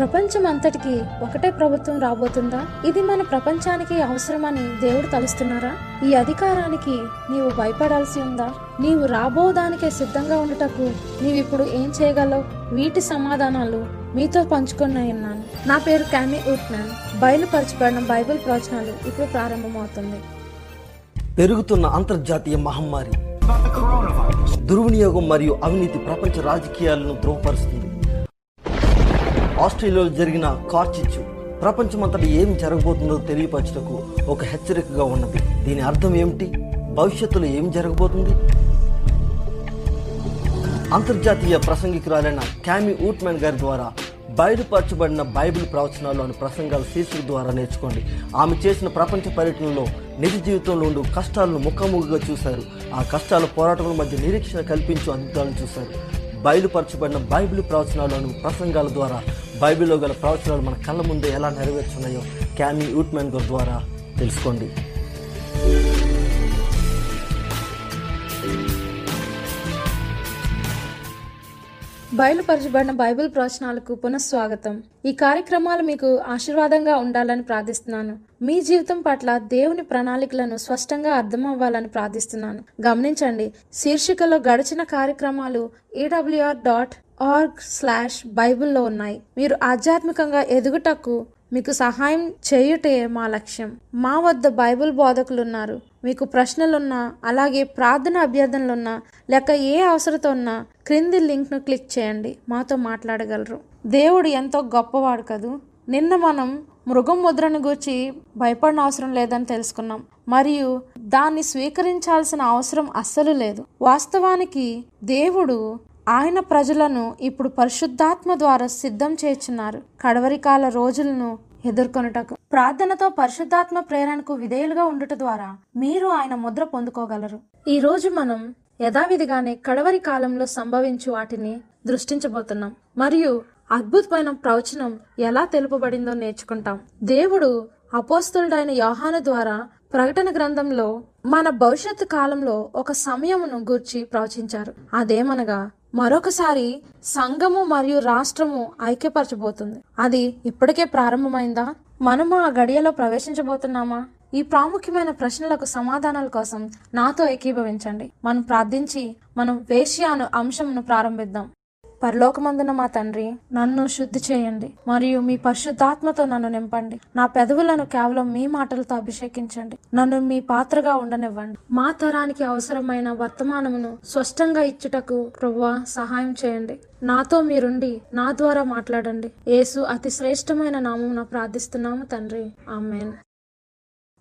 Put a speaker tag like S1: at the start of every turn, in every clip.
S1: ప్రపంచం అంతటికి ఒకటే ప్రభుత్వం రాబోతుందా? ఇది మన ప్రపంచానికి అవసరమని దేవుడు తలుస్తున్నారా? ఈ అధికారానికి నీవు భయపడాల్సి ఉందా? నీవు రాబోదానికే సిద్ధంగా ఉండటకు నీవిప్పుడు ఏం చేయగలవు? వీటి సమాధానాలు మీతో పంచుకున్నాయన్నాను. నా పేరు క్యామీ ఉట్నాన్. బయలుపరచబడిన బైబిల్ ప్రవచనాలు ఇప్పుడు ప్రారంభమవుతుంది.
S2: పెరుగుతున్న అంతర్జాతీయ మహమ్మారి దుర్వినియోగం మరియు అవినీతి ప్రపంచ రాజకీయాలను ద్రోహపరుస్తుంది ఆస్ట్రేలియాలో జరిగిన కార్చిచ్చు ప్రపంచమంతటా ఏం జరగబోతుందో తెలియపరచుటకు ఒక హెచ్చరికగా ఉన్నది. దీని అర్థం ఏమిటి? భవిష్యత్తులో ఏం జరగబోతుంది? అంతర్జాతీయ ప్రసంగికురాలైన క్యామీ ఊట్మెన్ గారి ద్వారా బయలుపరచబడిన బైబిల్ ప్రవచనాలు అనే ప్రసంగాల శీర్షిక ద్వారా నేర్చుకోండి. ఆమె చేసిన ప్రపంచ పర్యటనలో నిజ జీవితంలో ఉండు కష్టాలను ముఖాముఖిగా చూశారు. ఆ కష్టాల పోరాటముల మధ్య నిరీక్షణ కల్పించు అద్భుతాలను చూశారు. బయలుపరచబడిన బైబిల్ ప్రవచనాలు ప్రసంగాల ద్వారా బైబిల్లో గల ప్రవచనాలు మన కళ్ళ ముందే ఎలా నెరవేర్చున్నాయో క్యామీ యూట్మెన్ గారి ద్వారా తెలుసుకోండి.
S1: బయలుపరచబడిన బైబిల్ ప్రవచనాలకు పునఃస్వాగతం. ఈ కార్యక్రమాలు మీకు ఆశీర్వాదంగా ఉండాలని ప్రార్థిస్తున్నాను. మీ జీవితం పట్ల దేవుని ప్రణాళికలను స్పష్టంగా అర్థం అవ్వాలని ప్రార్థిస్తున్నాను. గమనించండి శీర్షికలో గడిచిన కార్యక్రమాలు ఈడబ్ల్యూఆర్ డాట్ ఆర్గ్ స్లాష్ బైబిల్లో ఉన్నాయి. మీరు ఆధ్యాత్మికంగా ఎదుగుటకు మీకు సహాయం చేయుటే మా లక్ష్యం. మా వద్ద బైబిల్ బోధకులు ఉన్నారు. మీకు ప్రశ్నలున్నా అలాగే ప్రార్థన అభ్యర్థనలున్నా లేక ఏ అవసరత ఉన్నా క్రింది లింక్ను క్లిక్ చేయండి. మాతో మాట్లాడగలరు. దేవుడు ఎంతో గొప్పవాడు కదూ? నిన్న మనం మృగం ముద్రను గూర్చి భయపడిన అవసరం లేదని తెలుసుకున్నాం. మరియు దాన్ని స్వీకరించాల్సిన అవసరం అస్సలు లేదు. వాస్తవానికి దేవుడు ఆయన ప్రజలను ఇప్పుడు పరిశుద్ధాత్మ ద్వారా సిద్ధం చేర్చున్నారు కడవరికాల రోజులను ఎదుర్కొనుటకు. ప్రార్థనతో పరిశుద్ధాత్మ ప్రేరణకు విధేయులుగా ఉండుట ద్వారా మీరు ఆయన ముద్ర పొందుకోగలరు. ఈ రోజు మనం యథావిధిగానే కడవరి కాలంలో సంభవించు వాటిని దృష్టించబోతున్నాం. మరియు అద్భుతమైన ప్రవచనం ఎలా తెలుపబడిందో నేర్చుకుంటాం. దేవుడు అపోస్తుడైన యోహాన ద్వారా ప్రకటన గ్రంథంలో మన భవిష్యత్తు కాలంలో ఒక సమయమును గూర్చి ప్రవచించారు. అదేమనగా మరొకసారి సంఘము మరియు రాష్ట్రము ఐక్యపరచబోతుంది. అది ఇప్పటికే ప్రారంభమైందా? మనము ఆ గడియలో ప్రవేశించబోతున్నామా? ఈ ప్రాముఖ్యమైన ప్రశ్నలకు సమాధానాల కోసం నాతో ఏకీభవించండి. మనం ప్రార్థించి మనం వేశ్యాను అంశంను ప్రారంభిద్దాం. పరలోకమందున మా తండ్రి నన్ను శుద్ధి చేయండి మరియు మీ పరిశుద్ధాత్మతో నన్ను నింపండి. నా పెదవులను కేవలం మీ మాటలతో అభిషేకించండి. నన్ను మీ పాత్రగా ఉండనివ్వండి. మా తరానికి అవసరమైన వర్తమానమును స్పష్టంగా ఇచ్చుటకు ప్రభువా సహాయం చేయండి. నాతో మీరుండి నా ద్వారా మాట్లాడండి. యేసు అతి శ్రేష్టమైన నామమున ప్రార్థిస్తున్నాము తండ్రి. ఆమెన్.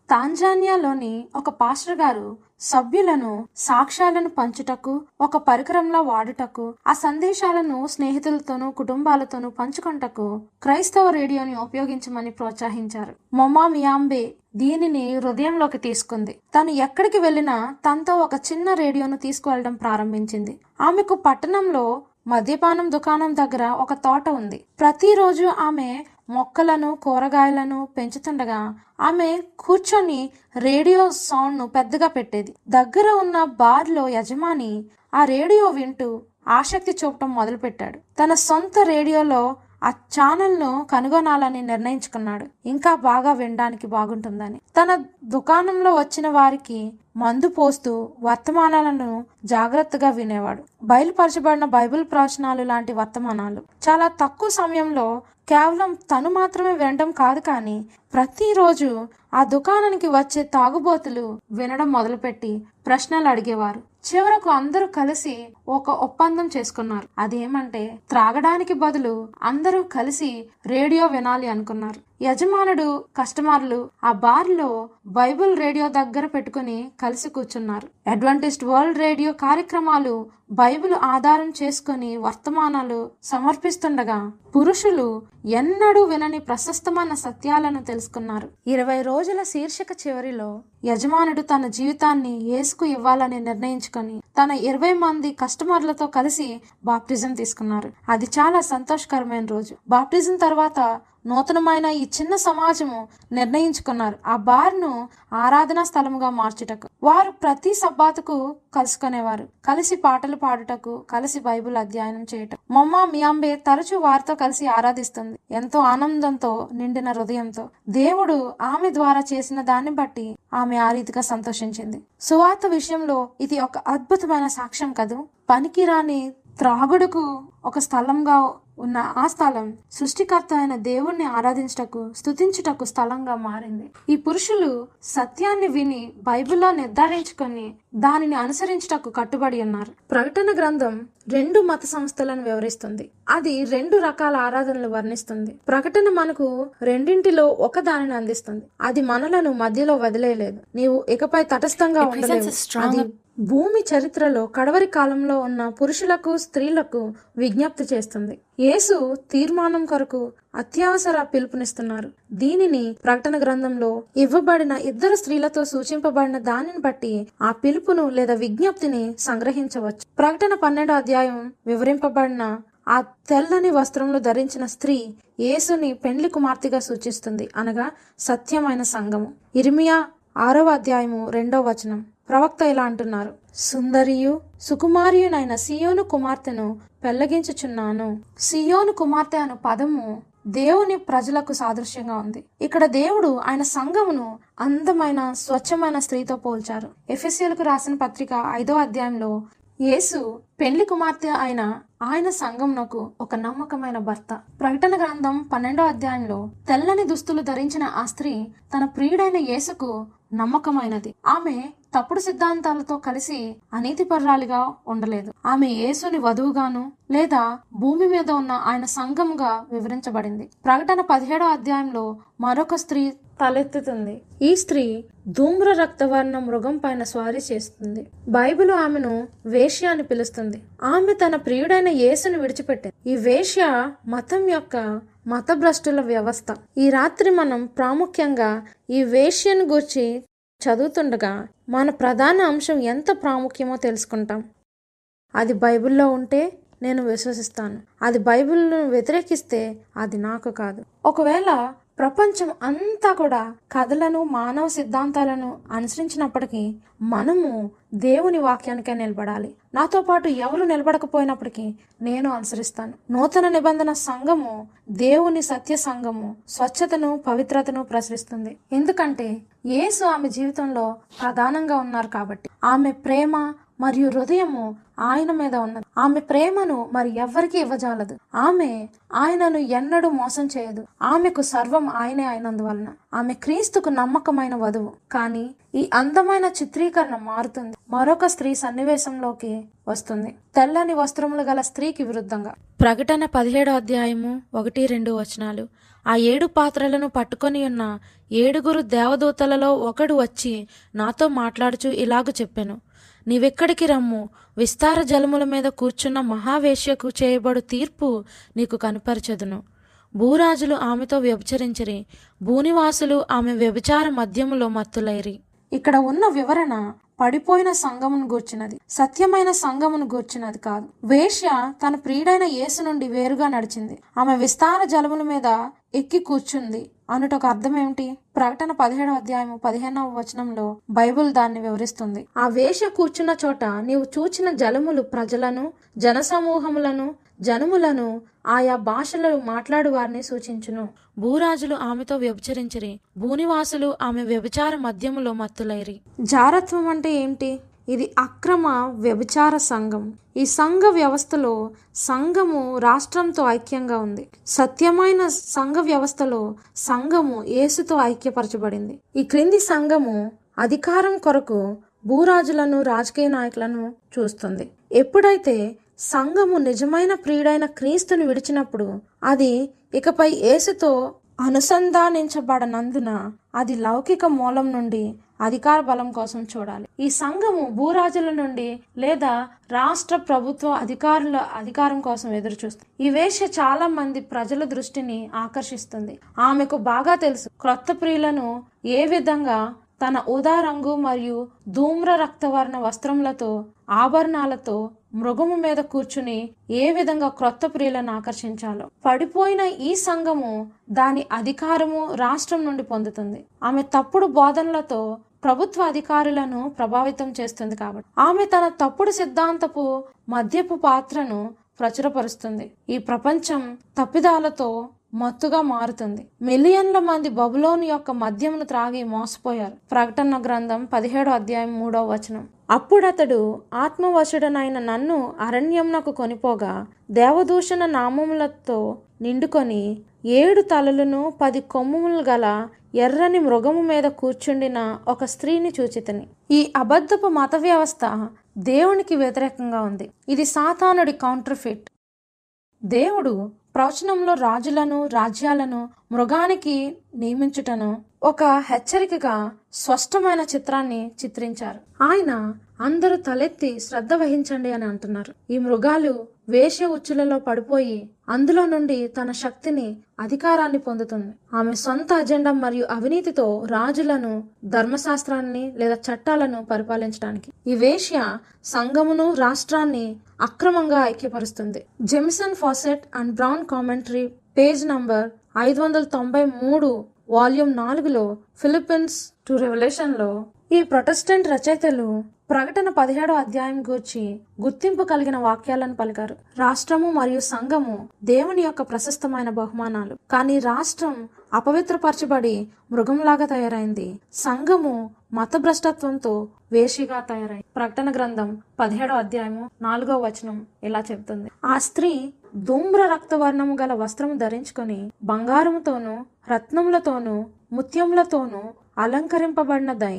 S1: తాంజానియాలోని ఒక పాస్టర్ గారు సభ్యులను సాక్ష్యాలను పంచుటకు ఒక పరికరంలో వాడుటకు ఆ సందేశాలను స్నేహితులతోనూ కుటుంబాలతోనూ పంచుకుంటకు క్రైస్తవ రేడియోని ఉపయోగించమని ప్రోత్సహించారు. మొమా మియాంబే దీనిని హృదయంలోకి తీసుకుంది. తను ఎక్కడికి వెళ్ళినా తనతో ఒక చిన్న రేడియోను తీసుకువెళ్ళడం ప్రారంభించింది. ఆమెకు పట్టణంలో మద్యపానం దుకాణం దగ్గర ఒక తోట ఉంది. ప్రతిరోజు ఆమె మొక్కలను కూరగాయలను పెంచుతుండగా ఆమె కూర్చొని రేడియో సౌండ్ను పెద్దగా పెట్టేది. దగ్గర ఉన్న బార్లో యజమాని ఆ రేడియో వింటూ ఆసక్తి చూపటం మొదలుపెట్టాడు. తన సొంత రేడియోలో ఆ ఛానల్ను కనుగొనాలని నిర్ణయించుకున్నాడు. ఇంకా బాగా వినడానికి బాగుంటుందని. తన దుకాణంలో వచ్చిన వారికి మందు పోస్తూ వర్తమానాలను జాగ్రత్తగా వినేవాడు. బయలుపరచబడిన బైబిల్ ప్రవచనాలు లాంటి వర్తమానాలు. చాలా తక్కువ సమయంలో కేవలం తను మాత్రమే వినడం కాదు కానీ ప్రతిరోజు ఆ దుకాణానికి వచ్చే తాగుబోతులు వినడం మొదలుపెట్టి ప్రశ్నలు అడిగేవారు. చివరకు అందరూ కలిసి ఒక ఒప్పందం చేసుకున్నారు. అదేమంటే త్రాగడానికి బదులు అందరూ కలిసి రేడియో వినాలి అనుకున్నారు. యజమానుడు కస్టమర్లు ఆ బార్లో బైబిల్ రేడియో దగ్గర పెట్టుకుని కలిసి కూర్చున్నారు. అడ్వంటిస్ట్ వరల్డ్ రేడియో కార్యక్రమాలు బైబిల్ ఆధారం చేసుకుని వర్తమానాలు సమర్పిస్తుండగా పురుషులు ఎన్నడూ వినని ప్రశస్తమైన సత్యాలను తెలుసుకున్నారు. ఇరవై రోజుల శీర్షిక చివరిలో యజమానుడు తన జీవితాన్ని ఏసుకు ఇవ్వాలని నిర్ణయించుకొని తన ఇరవై మంది కస్టమర్లతో కలిసి బాప్టిజం తీసుకున్నారు. అది చాలా సంతోషకరమైన రోజు. బాప్టిజం తర్వాత నూతనమైన ఈ చిన్న సమాజము నిర్ణయించుకున్నారు. ఆ బార్ను ఆరాధనా స్థలముగా మార్చుటకు. వారు ప్రతి సబ్బాతుకు కలుసుకునేవారు. కలిసి పాటలు పాడుటకు కలిసి బైబిల్ అధ్యయనం చేయటం. మమ్మ మియాంబే తరచూ వారితో కలిసి ఆరాధిస్తుంది. ఎంతో ఆనందంతో నిండిన హృదయంతో. దేవుడు ఆమె ద్వారా చేసిన దాన్ని బట్టి ఆమె ఆ రీతిగా సంతోషించింది. సువార్త విషయంలో ఇది ఒక అద్భుతమైన సాక్ష్యం కదూ? పనికిరాని త్రాగుడుకు ఒక స్థలంగా ఉన్న ఆ స్థలం సృష్టికర్త అయిన దేవుణ్ణి ఆరాధించుటకు స్తుతించుటకు స్థలంగా మారింది. ఈ పురుషులు సత్యాన్ని విని బైబిల్లో నిర్ధారించుకొని దానిని అనుసరించుటకు కట్టుబడి ఉన్నారు. ప్రకటన గ్రంథం రెండు మత సంస్థలను వివరిస్తుంది. అది రెండు రకాల ఆరాధనలు వర్ణిస్తుంది. ప్రకటన మనకు రెండింటిలో ఒక దానిని అందిస్తుంది. అది మనలను మధ్యలో వదిలేయలేదు. నీవు ఇకపై తటస్థంగా ఉండలేవు. అది భూమి చరిత్రలో కడవరి కాలంలో ఉన్న పురుషులకు స్త్రీలకు విజ్ఞప్తి చేస్తుంది. యేసు తీర్మానం కొరకు అత్యవసర పిలుపునిస్తున్నారు. దీనిని ప్రకటన గ్రంథంలో ఇవ్వబడిన ఇద్దరు స్త్రీలతో సూచింపబడిన దానిని బట్టి ఆ పిలుపును లేదా విజ్ఞప్తిని సంగ్రహించవచ్చు. ప్రకటన పన్నెండో అధ్యాయం వివరింపబడిన ఆ తెల్లని వస్త్రములు ధరించిన స్త్రీ యేసుని పెండ్లి కుమార్తెగా సూచిస్తుంది. అనగా సత్యమైన సంఘము ఇర్మియా ఆరవ అధ్యాయము రెండవ వచనం. ప్రవక్త ఇలా అంటున్నారు. సుందరియు సుకుమారియునైన సియోను కుమార్తెను పెళ్ళగించుచున్నాను. సియోను కుమార్తె అను పదము దేవుని ప్రజలకు సాదృశ్యంగా ఉంది. ఇక్కడ దేవుడు ఆయన సంఘమును అందమైన స్వచ్ఛమైన స్త్రీతో పోల్చారు. ఎఫ్ఎస్ఎల్కు రాసిన పత్రిక ఐదో అధ్యాయంలో యేసు పెళ్ళి కుమార్తె అయిన ఆయన సంఘంనకు ఒక నమ్మకమైన భర్త. ప్రకటన గ్రంథం పన్నెండో అధ్యాయంలో తెల్లని దుస్తులు ధరించిన ఆ స్త్రీ తన ప్రియుడైన యేసుకు నమ్మకమైనది. ఆమె తప్పుడు సిద్ధాంతాలతో కలిసి అనీతిపర్రాలిగా ఉండలేదు. ఆమె యేసుని వధువుగాను లేదా భూమి మీద ఉన్న ఆయన సంఘంగా వివరించబడింది. ప్రకటన పదిహేడో అధ్యాయంలో మరొక స్త్రీ తలెత్తుతుంది. ఈ స్త్రీ ధూమ్ర రక్తవర్ణ మృగం పైన స్వారీ చేస్తుంది. బైబిల్ ఆమెను వేశ్య అని పిలుస్తుంది. ఆమె తన ప్రియుడైన యేసును విడిచిపెట్టింది. ఈ వేశ్య మతం యొక్క మతభ్రష్టుల వ్యవస్థ. ఈ రాత్రి మనం ప్రాముఖ్యంగా ఈ వేష్యను గూర్చి చదువుతుండగా మన ప్రధాన అంశం ఎంత ప్రాముఖ్యమో తెలుసుకుంటాం. అది బైబిల్లో ఉంటే నేను విశ్వసిస్తాను. అది బైబిల్ను వ్యతిరేకిస్తే అది నాకు కాదు. ఒకవేళ ప్రపంచం అంతా కూడా కథలను మానవ సిద్ధాంతాలను అనుసరించినప్పటికీ మనము దేవుని వాక్యానికే నిలబడాలి. నాతో పాటు ఎవరు నిలబడకపోయినప్పటికీ నేను అనుసరిస్తాను. నూతన నిబంధన సంఘము దేవుని సత్య సంఘము స్వచ్ఛతను పవిత్రతను ప్రసరిస్తుంది. ఎందుకంటే యేసు ఆమె జీవితంలో ప్రధానంగా ఉన్నారు కాబట్టి. ఆమె ప్రేమ మరియు హృదయము ఆయన మీద ఉన్నది. ఆమె ప్రేమను మరి ఎవ్వరికి ఇవ్వజాలదు. ఆమె ఆయనను ఎన్నడూ మోసం చేయదు. ఆమెకు సర్వం ఆయనే అయినందువలన. ఆమె క్రీస్తుకు నమ్మకమైన వధువు. కానీ ఈ అందమైన చిత్రీకరణ మారుతుంది. మరొక స్త్రీ సన్నివేశంలోకి వస్తుంది. తెల్లని వస్త్రములు గల స్త్రీకి విరుద్ధంగా. ప్రకటన పదిహేడో అధ్యాయము ఒకటి రెండు వచనాలు. ఆ ఏడు పాత్రలను పట్టుకొని ఉన్న ఏడుగురు దేవదూతలలో ఒకడు వచ్చి నాతో మాట్లాడుచు ఇలాగు చెప్పాను. నీవెక్కడికి రమ్ము? విస్తార జలముల మీద కూర్చున్న మహావేశ్యకు చేయబడు తీర్పు నీకు కనపరచదును. భూరాజులు ఆమెతో వ్యభిచరించిరి. భూనివాసులు ఆమె వ్యభిచార మధ్యములో మత్తులైరి. ఇక్కడ ఉన్న వివరణ పడిపోయిన సంఘమును గూర్చినది. సత్యమైన సంఘమును గూర్చినది కాదు. వేశ్య తన ప్రియుడైన యేసు నుండి వేరుగా నడిచింది. ఆమె విస్తార జలముల మీద ఎక్కి కూర్చుంది. అనుటకు అర్థం ఏమిటి ప్రకటన పదిహేడవ అధ్యాయము పదిహేనవ వచనంలో బైబిల్ దాన్ని వివరిస్తుంది. ఆ వేష కూర్చున్న చోట నీవు చూచిన జలములు ప్రజలను జనసమూహములను జనములను ఆయా భాషలు మాట్లాడు వారిని సూచించును. భూరాజులు ఆమెతో వ్యభిచరించిరి. భూనివాసులు ఆమె వ్యభిచార మధ్యములో మత్తులైరి. జారత్వం అంటే ఏంటి ఇది అక్రమ వ్యభిచార సంఘం. ఈ సంఘ వ్యవస్థలో సంఘము రాష్ట్రంతో ఐక్యంగా ఉంది. సత్యమైన సంఘ వ్యవస్థలో సంఘము యేసుతో ఐక్యపరచబడింది. ఈ క్రింది సంఘము అధికారం కొరకు భూరాజులను రాజకీయ నాయకులను చూస్తుంది. ఎప్పుడైతే సంఘము నిజమైన ప్రియుడైన క్రీస్తును విడిచినప్పుడు అది ఇకపై యేసుతో అనుసంధానించబడనందున అది లౌకిక మూలం నుండి అధికార బలం కోసం చూడాలి. ఈ సంఘము భూరాజుల నుండి లేదా రాష్ట్ర ప్రభుత్వ అధికారుల అధికారం కోసం ఎదురు చూస్తుంది ఈ వేష చాలా మంది ప్రజల దృష్టిని ఆకర్షిస్తుంది. ఆమెకు బాగా తెలుసు క్రొత్త ప్రియులను ఏ విధంగా తన ఊదా రంగు మరియు ధూమ్ర రక్తవర్ణ వస్త్రములతో ఆభరణాలతో మృగము మీద కూర్చుని ఏ విధంగా క్రొత్త ప్రియులను ఆకర్షించాలో. పడిపోయిన ఈ సంఘము దాని అధికారము రాష్ట్రం నుండి పొందుతుంది. ఆమె తప్పుడు బోధనలతో ప్రభుత్వ అధికారులను ప్రభావితం చేస్తుంది కాబట్టి. ఆమె తన తప్పుడు సిద్ధాంతపు మద్యపు పాత్రను ప్రచురపరుస్తుంది. ఈ ప్రపంచం తప్పిదాలతో మత్తుగా మారుతుంది. మిలియన్ల మంది బబులోని యొక్క మద్యమును త్రాగి మోసపోయారు. ప్రకటన గ్రంథం పదిహేడో అధ్యాయం మూడో వచనం. అప్పుడతడు ఆత్మవశుడనైన నన్ను అరణ్యంనకు కొనిపోగా దేవదూషణ నామములతో నిండుకొని ఏడు తలలను పది కొమ్ములు గల ఎర్రని మృగము మీద కూర్చుండిన ఒక స్త్రీని చూచితిని. ఈ అబద్ధపు మత వ్యవస్థ దేవునికి వ్యతిరేకంగా ఉంది. ఇది సాతానుడి కౌంటర్ఫిట్ దేవుడు ప్రవచనంలో రాజులను రాజ్యాలను మృగానికి నియమించుటను ఒక హెచ్చరికగా స్పష్టమైన చిత్రాన్ని చిత్రించారు. ఆయన అందరూ తలెత్తి శ్రద్ధ వహించండి అని అంటున్నారు. ఈ మృగాలు వేష ఉచ్చులలో పడిపోయి అందులో నుండి తన శక్తిని అధికారాన్ని పొందుతుంది. ఆమె సొంత అజెండా మరియు అవినీతితో రాజులను ధర్మశాస్త్రాన్ని లేదా చట్టాలను పరిపాలించడానికి. ఈ వేష్య సంఘమును రాష్ట్రాన్ని అక్రమంగా ఐక్యపరుస్తుంది. Jamieson Fausset and Brown commentary page number ఐదు వందల తొంభై మూడు వాల్యూమ్ నాలుగులో ఫిలిప్పీన్స్ టు రెవల్యూషన్లో ఈ ప్రొటెస్టెంట్ రచయితలు ప్రకటన పదిహేడో అధ్యాయం గూర్చి గుర్తింపు కలిగిన వాక్యాలను పలికారు. రాష్ట్రము మరియు సంఘము దేవుని యొక్క ప్రశస్తమైన బహుమానాలు. కానీ రాష్ట్రం అపవిత్రపరచబడి మృగంలాగా తయారైంది. సంఘము మత భ్రష్టత్వంతో వేషిగా తయారైంది. ప్రకటన గ్రంథం పదిహేడో అధ్యాయము నాలుగో వచనం ఇలా చెబుతుంది. ఆ స్త్రీ ధూమ్ర రక్తవర్ణము గల వస్త్రము ధరించుకొని బంగారముతోనూ రత్నములతోనూ ముత్యములతోనూ అలంకరింపబడినదై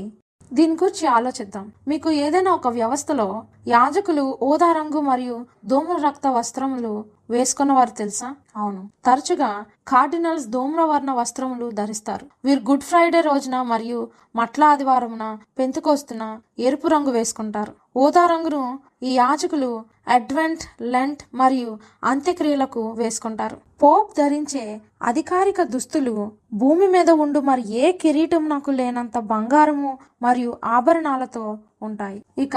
S1: దీని గురించి ఆలోచిద్దాం. మీకు ఏదైనా ఒక వ్యవస్థలో యాజకులు ఊదా రంగు మరియు ధూమ్ర రక్త వస్త్రములు వేసుకున్న వారు తెలుసా? అవును. తరచుగా కార్డినల్స్ ధూమ్రవర్ణ వస్త్రములు ధరిస్తారు. వీరు గుడ్ ఫ్రైడే రోజున మరియు మట్ల ఆదివారమున పెంతుకొస్తున్న ఎరుపు రంగు వేసుకుంటారు. ఊదా రంగును ఈ యాజకులు అడ్వెంట్ లెంట్ మరియు అంత్యక్రియలకు వేసుకుంటారు. పోప్ ధరించే అధికారిక దుస్తులు భూమి మీద ఉండు మరి ఏ కిరీటం నాకు లేనంత బంగారము మరియు ఆభరణాలతో ఉంటాయి. ఇక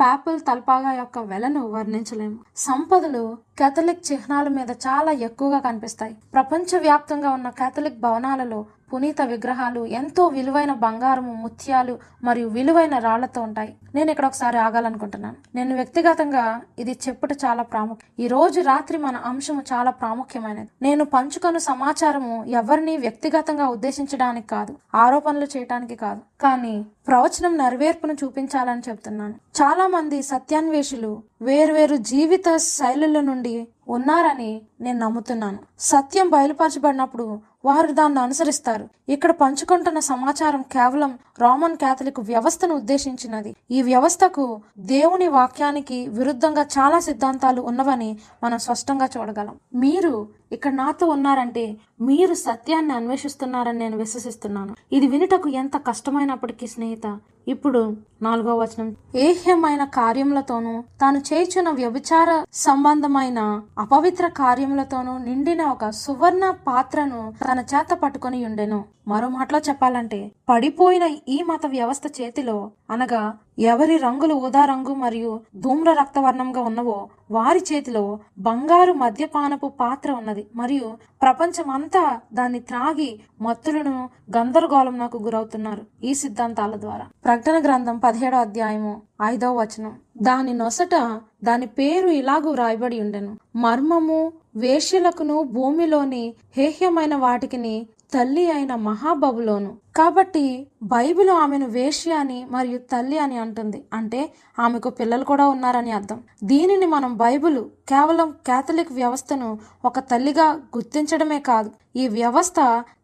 S1: పాపుల్ తల్పాగా యొక్క వెలను వర్ణించలేము. సంపదలు కేథలిక్ చిహ్నాల మీద చాలా ఎక్కువగా కనిపిస్తాయి. ప్రపంచవ్యాప్తంగా ఉన్న కేథలిక్ భవనాలలో పునీత విగ్రహాలు ఎంతో విలువైన బంగారము ముత్యాలు మరియు విలువైన రాళ్ళతో ఉంటాయి. నేను ఇక్కడ ఒకసారి ఆగాలనుకుంటున్నాను. నేను వ్యక్తిగతంగా ఇది చెప్పుట చాలా ప్రాముఖ్యం. ఈ రోజు రాత్రి మన అంశము చాలా ప్రాముఖ్యమైనది. నేను పంచుకొను సమాచారము ఎవరిని వ్యక్తిగతంగా ఉద్దేశించడానికి కాదు ఆరోపణలు చేయటానికి కాదు. కానీ ప్రవచనం నెరవేర్పును చూపించాలని చెప్తున్నాను చాలా మంది సత్యాన్వేషులు వేర్వేరు జీవిత శైలుల నుండి ఉన్నారని నేను నమ్ముతున్నాను. సత్యం బయలుపరచబడినప్పుడు వారు దాన్ని అనుసరిస్తారు. ఇక్కడ పంచుకుంటున్న సమాచారం కేవలం రోమన్ కేథలిక్ వ్యవస్థను ఉద్దేశించినది. ఈ వ్యవస్థకు దేవుని వాక్యానికి విరుద్ధంగా చాలా సిద్ధాంతాలు ఉన్నవని మనం స్పష్టంగా చూడగలం. మీరు ఇక్కడ నాతో ఉన్నారంటే మీరు సత్యాన్ని అన్వేషిస్తున్నారని నేను విశ్వసిస్తున్నాను. ఇది వినుటకు ఎంత కష్టమైనప్పటికీ స్నేహిత ఇప్పుడు నాలుగో వచనం. ఏహ్యమైన కార్యములతోనూ తాను చేయుచున్న వ్యభిచార సంబంధమైన అపవిత్ర కార్యములతోనూ నిండిన ఒక సువర్ణ పాత్రను తన చేత పట్టుకొని ఉండెను. మరో మాటలో చెప్పాలంటే పడిపోయిన ఈ మత వ్యవస్థ చేతిలో అనగా ఎవరి రంగులు ఊదా రంగు మరియు ధూమ్ర రక్తవర్ణంగా ఉన్నవో వారి చేతిలో బంగారు మద్యపానపు పాత్ర ఉన్నది. మరియు ప్రపంచమంతా దాన్ని త్రాగి మత్తులను గందరగోళంకు గురవుతున్నారు ఈ సిద్ధాంతాల ద్వారా. ప్రకటన గ్రంథం పదిహేడో అధ్యాయము ఐదవ వచనం. దాని నొసట దాని పేరు ఇలాగూ వ్రాయబడి ఉండెను. మర్మము వేష్యలకును భూమిలోని హేహ్యమైన వాటికిని తల్లి అయిన మహాబబులోను. కాబట్టి బైబిల్ ఆమెను వేశ్య అని మరియు తల్లి అని అంటుంది. అంటే ఆమెకు పిల్లలు కూడా ఉన్నారని అర్థం. దీనిని మనం బైబిల్ కేవలం కేథలిక్ వ్యవస్థను ఒక తల్లిగా గుర్తించడమే కాదు. ఈ వ్యవస్థ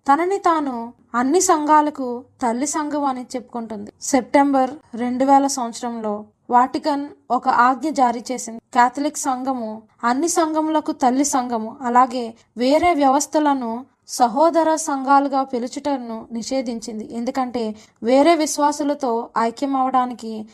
S1: తనని తాను అన్ని సంఘాలకు తల్లి సంఘం అని చెప్పుకుంటుంది. సెప్టెంబర్ రెండు వేల సంవత్సరంలో వాటికన్ ఒక ఆజ్ఞ జారీ చేసింది. కేథలిక్ సంఘము అన్ని సంఘములకు తల్లి సంఘము. అలాగే వేరే వ్యవస్థలను సహోదర సంఘాలుగా పిలుచుటను నిషేధించింది. ఎందుకంటే వేరే విశ్వాసులతో ఐక్యం అవడానికి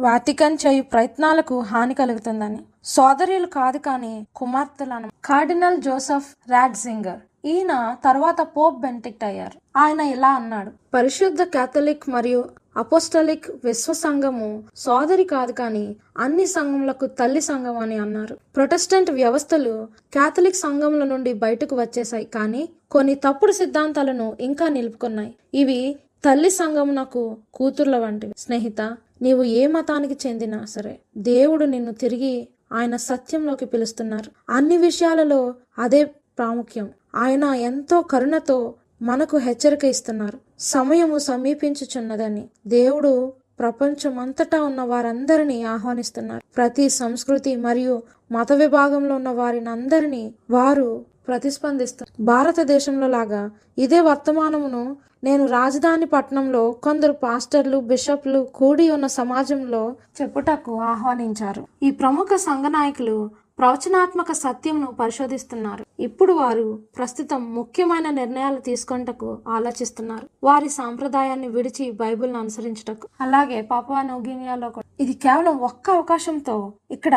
S1: వాటికన్ చేయు ప్రయత్నాలకు హాని కలుగుతుందని. సోదరులు కాదు కానీ కుమార్తెలను. Cardinal Joseph Ratzinger. ఈయన తర్వాత పోప్ బెంటిక్ట్ అయ్యారు. ఆయన ఇలా అన్నాడు. పరిశుద్ధ కేథలిక్ మరియు అపోస్టలిక్ విశ్వ సంఘము సోదరి కాదు కానీ అన్ని సంఘములకు తల్లి సంఘం అని అన్నారు. ప్రొటెస్టెంట్ వ్యవస్థలు కేథలిక్ సంఘముల నుండి బయటకు వచ్చేసాయి కానీ కొన్ని తప్పుడు సిద్ధాంతాలను ఇంకా నిలుపుకున్నాయి. ఇవి తల్లి సంఘమునకు కూతుర్ల వంటివి. స్నేహిత నీవు ఏ మతానికి చెందినా సరే దేవుడు నిన్ను తిరిగి ఆయన సత్యంలోకి పిలుస్తున్నారు. అన్ని విషయాలలో అదే ప్రాముఖ్యం. ఆయన ఎంతో కరుణతో మనకు హెచ్చరిక ఇస్తున్నారు సమయము సమీపించుచున్నదని దేవుడు ప్రపంచమంతటా ఉన్న వారందరినీ ఆహ్వానిస్తున్నారు. ప్రతి సంస్కృతి మరియు మత విభాగంలో ఉన్న వారిని అందరినీ వారు ప్రతిస్పందిస్తారు. భారతదేశంలో లాగా ఇదే వర్తమానమును నేను రాజధాని పట్టణంలో కొందరు పాస్టర్లు బిషప్లు కూడి ఉన్న సమాజంలో చెప్పుటకు ఆహ్వానించారు. ఈ ప్రముఖ సంఘ నాయకులు ప్రవచనాత్మక సత్యంను పరిశోధిస్తున్నారు. ఇప్పుడు వారు ప్రస్తుతం ముఖ్యమైన నిర్ణయాలు తీసుకొంటకు ఆలోచిస్తున్నారు. వారి సాంప్రదాయాన్ని విడిచి బైబిల్ను అనుసరించుటకు. అలాగే పాపా నోగినియాలో కూడా. ఇది కేవలం ఒక్క అవకాశంతో ఇక్కడ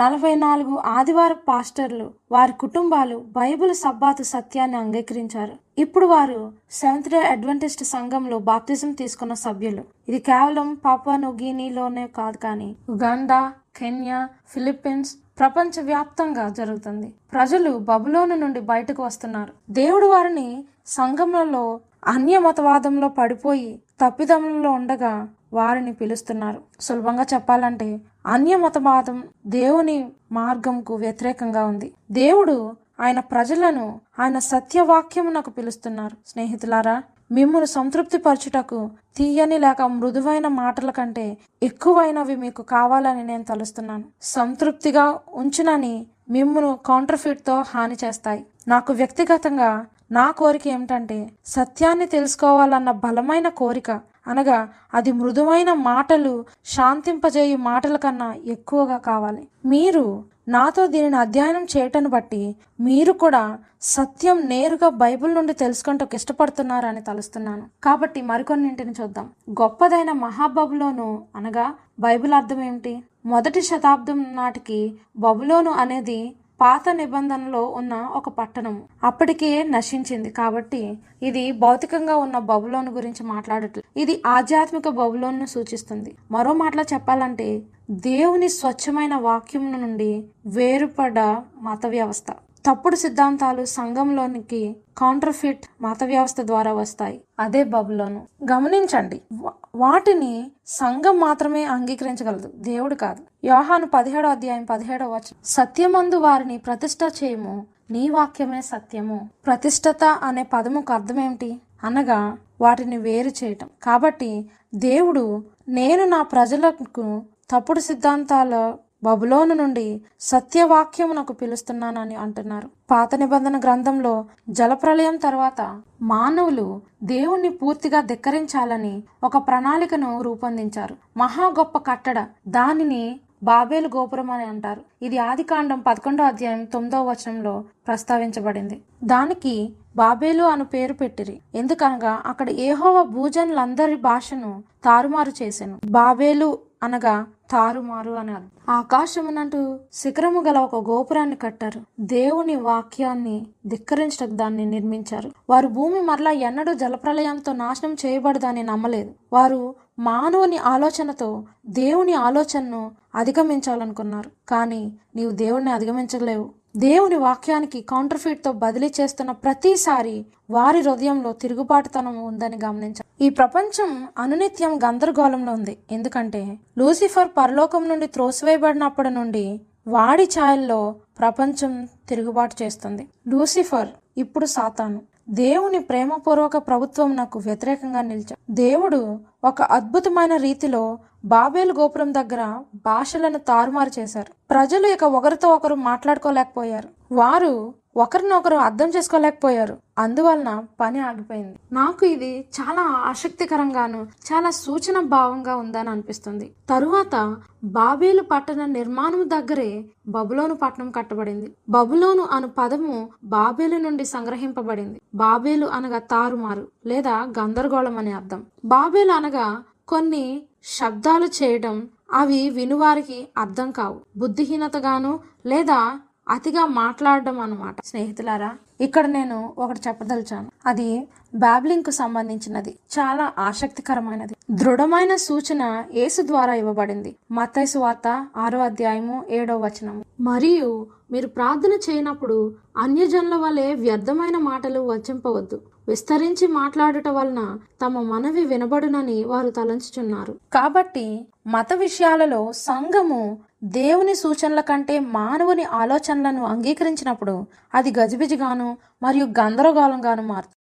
S1: నలభై నాలుగు ఆదివార పాస్టర్లు వారి కుటుంబాలు బైబిల్ సబ్బాతు సత్యాన్ని అంగీకరించారు. ఇప్పుడు వారు సెవెంత్ డే అడ్వెంటిస్ట్ సంఘంలో బాప్తిజం తీసుకున్న సభ్యులు. ఇది కేవలం పాపా నోగినీలోనే కాదు కానీ ఉగాండా కెన్యా ఫిలిప్పీన్స్ ప్రపంచవ్యాప్తంగా జరుగుతుంది. ప్రజలు బబులోను నుండి బయటకు వస్తున్నారు. దేవుడు వారిని సంఘములలో అన్య మతవాదంలో పడిపోయి తప్పిదములలో ఉండగా వారిని పిలుస్తున్నారు. సులభంగా చెప్పాలంటే అన్య మతవాదం దేవుని మార్గంకు వ్యతిరేకంగా ఉంది. దేవుడు ఆయన ప్రజలను ఆయన సత్యవాక్యమునకు పిలుస్తున్నారు. స్నేహితులారా మిమ్మల్ని సంతృప్తి పరచుటకు తీయని లేక మృదువైన మాటల కంటే ఎక్కువైనవి మీకు కావాలని నేను తలుస్తున్నాను. సంతృప్తిగా ఉంచునని మిమ్మును కౌంటర్ఫిట్తో హాని చేస్తాయి. నాకు వ్యక్తిగతంగా నా కోరిక ఏమిటంటే సత్యాన్ని తెలుసుకోవాలన్న బలమైన కోరిక. అనగా అది మృదువైన మాటలు శాంతింపజేయు మాటల కన్నా ఎక్కువగా కావాలి. మీరు నాతో దీనిని అధ్యయనం చేయటను బట్టి మీరు కూడా సత్యం నేరుగా బైబిల్ నుండి తెలుసుకుంటూ ఇష్టపడుతున్నారని తలుస్తున్నాను. కాబట్టి మరికొన్నింటిని చూద్దాం. గొప్పదైన మహాబబులోను అనగా బైబిల్ అర్థం ఏమిటి? మొదటి శతాబ్దం నాటికి బబులోను అనేది పాత నిబంధనలో ఉన్న ఒక పట్టణం. అప్పటికే నశించింది. కాబట్టి ఇది భౌతికంగా ఉన్న బబులోను గురించి మాట్లాడట్లేదు ఇది ఆధ్యాత్మిక బబులోను సూచిస్తుంది. మరో మాటలో చెప్పాలంటే దేవుని స్వచ్ఛమైన వాక్యం నుండి వేరుపడ మత వ్యవస్థ తప్పుడు సిద్ధాంతాలు సంఘంలోనికి కౌంటర్ఫిట్ మత వ్యవస్థ ద్వారా వస్తాయి. అదే బబులోను. గమనించండి వాటిని సంఘం మాత్రమే అంగీకరించగలదు. దేవుడు కాదు. యోహాను పదిహేడో అధ్యాయం పదిహేడో వచనం. సత్యమందు వారిని ప్రతిష్ట చేయము నీ వాక్యమే సత్యము. ప్రతిష్టత అనే పదముకు అర్థం ఏమిటి అనగా వాటిని వేరు చేయటం. కాబట్టి దేవుడు నేను నా ప్రజలకు తప్పుడు సిద్ధాంతాల బబులోను నుండి సత్యవాక్యమునకు పిలుస్తున్నానని అంటున్నారు. పాత నిబంధన గ్రంథంలో జలప్రలయం తర్వాత మానవులు దేవుణ్ణి పూర్తిగా ధిక్కరించాలని ఒక ప్రణాళికను రూపొందించారు. మహా గొప్ప కట్టడ. దానిని బాబేలు గోపురం అని అంటారు. ఇది ఆదికాండం పదకొండో అధ్యాయం తొమ్మిదో వచనంలో ప్రస్తావించబడింది. దానికి బాబేలు అను పేరు పెట్టిరి. ఎందుకనగా అక్కడ ఏహోవ భూజనులందరి భాషను తారుమారు చేశాను బాబేలు అనగా తారుమారు అని ఆకాశమునంటూ శిఖరము గల ఒక గోపురాన్ని కట్టారు. దేవుని వాక్యాన్ని ధిక్కరించటకు దాన్ని నిర్మించారు. వారు భూమి మరలా ఎన్నడూ జలప్రలయంతో నాశనం చేయబడదని నమ్మలేదు. వారు మానవుని ఆలోచనతో దేవుని ఆలోచనను అధిగమించాలనుకున్నారు. కానీ నీవు దేవుణ్ణి అధిగమించలేవు. దేవుని వాక్యానికి కౌంటర్ఫీట్తో బదిలీ చేస్తున్న ప్రతిసారి వారి హృదయంలో తిరుగుబాటుతనం ఉందని గమనించారు ఈ ప్రపంచం అనునిత్యం గందరగోళంలో ఉంది. ఎందుకంటే లూసిఫర్ పరలోకం నుండి త్రోసివేయబడినప్పటి నుండి వాడి ఛాయల్లో ప్రపంచం తిరుగుబాటు చేస్తుంది. లూసిఫర్ ఇప్పుడు సాతాను. దేవుని ప్రేమపూర్వక ప్రభుత్వం నాకు వ్యతిరేకంగా నిలిచాడు. దేవుడు ఒక అద్భుతమైన రీతిలో బాబేలు గోపురం దగ్గర భాషలను తారుమారు చేశారు. ప్రజలు ఇక ఒకరితో ఒకరు మాట్లాడుకోలేకపోయారు. వారు ఒకరినొకరు అర్థం చేసుకోలేకపోయారు. అందువలన పని ఆగిపోయింది. నాకు ఇది చాలా ఆసక్తికరంగాను చాలా సూచన భావంగా ఉందని అనిపిస్తుంది. తరువాత బాబేలు పట్టణ నిర్మాణం దగ్గరే బబులోను పట్టణం కట్టబడింది. బబులోను అను పదము బాబేలు నుండి సంగ్రహింపబడింది. బాబేలు అనగా తారుమారు లేదా గందరగోళం అని అర్థం. బాబేలు అనగా కొన్ని శబ్దాలు చేయడం అవి వినువారికి అర్థం కావు. బుద్ధిహీనతగాను లేదా అతిగా మాట్లాడడం అనమాట స్నేహితులారా ఇక్కడ నేను ఒకటి చెప్పదలిచాను. అది బ్యాబ్లింగ్కు సంబంధించినది. చాలా ఆసక్తికరమైనది. దృఢమైన సూచన యేసు ద్వారా ఇవ్వబడింది. మత్తైసు వార్త ఆరో అధ్యాయము ఏడో వచనము. మరియు మీరు ప్రార్థన చేయనప్పుడు అన్యజనుల వలె వ్యర్థమైన మాటలు వచ్చింపవద్దు విస్తరించి మాట్లాడుట వలన తమ మనవి వినబడునని వారు తలంచుచున్నారు. కాబట్టి మత విషయాలలో సంఘము దేవుని సూచనల కంటే మానవుని ఆలోచనలను అంగీకరించినప్పుడు అది గజిబిజిగాను మరియు గందరగోళంగాను మారుతుంది.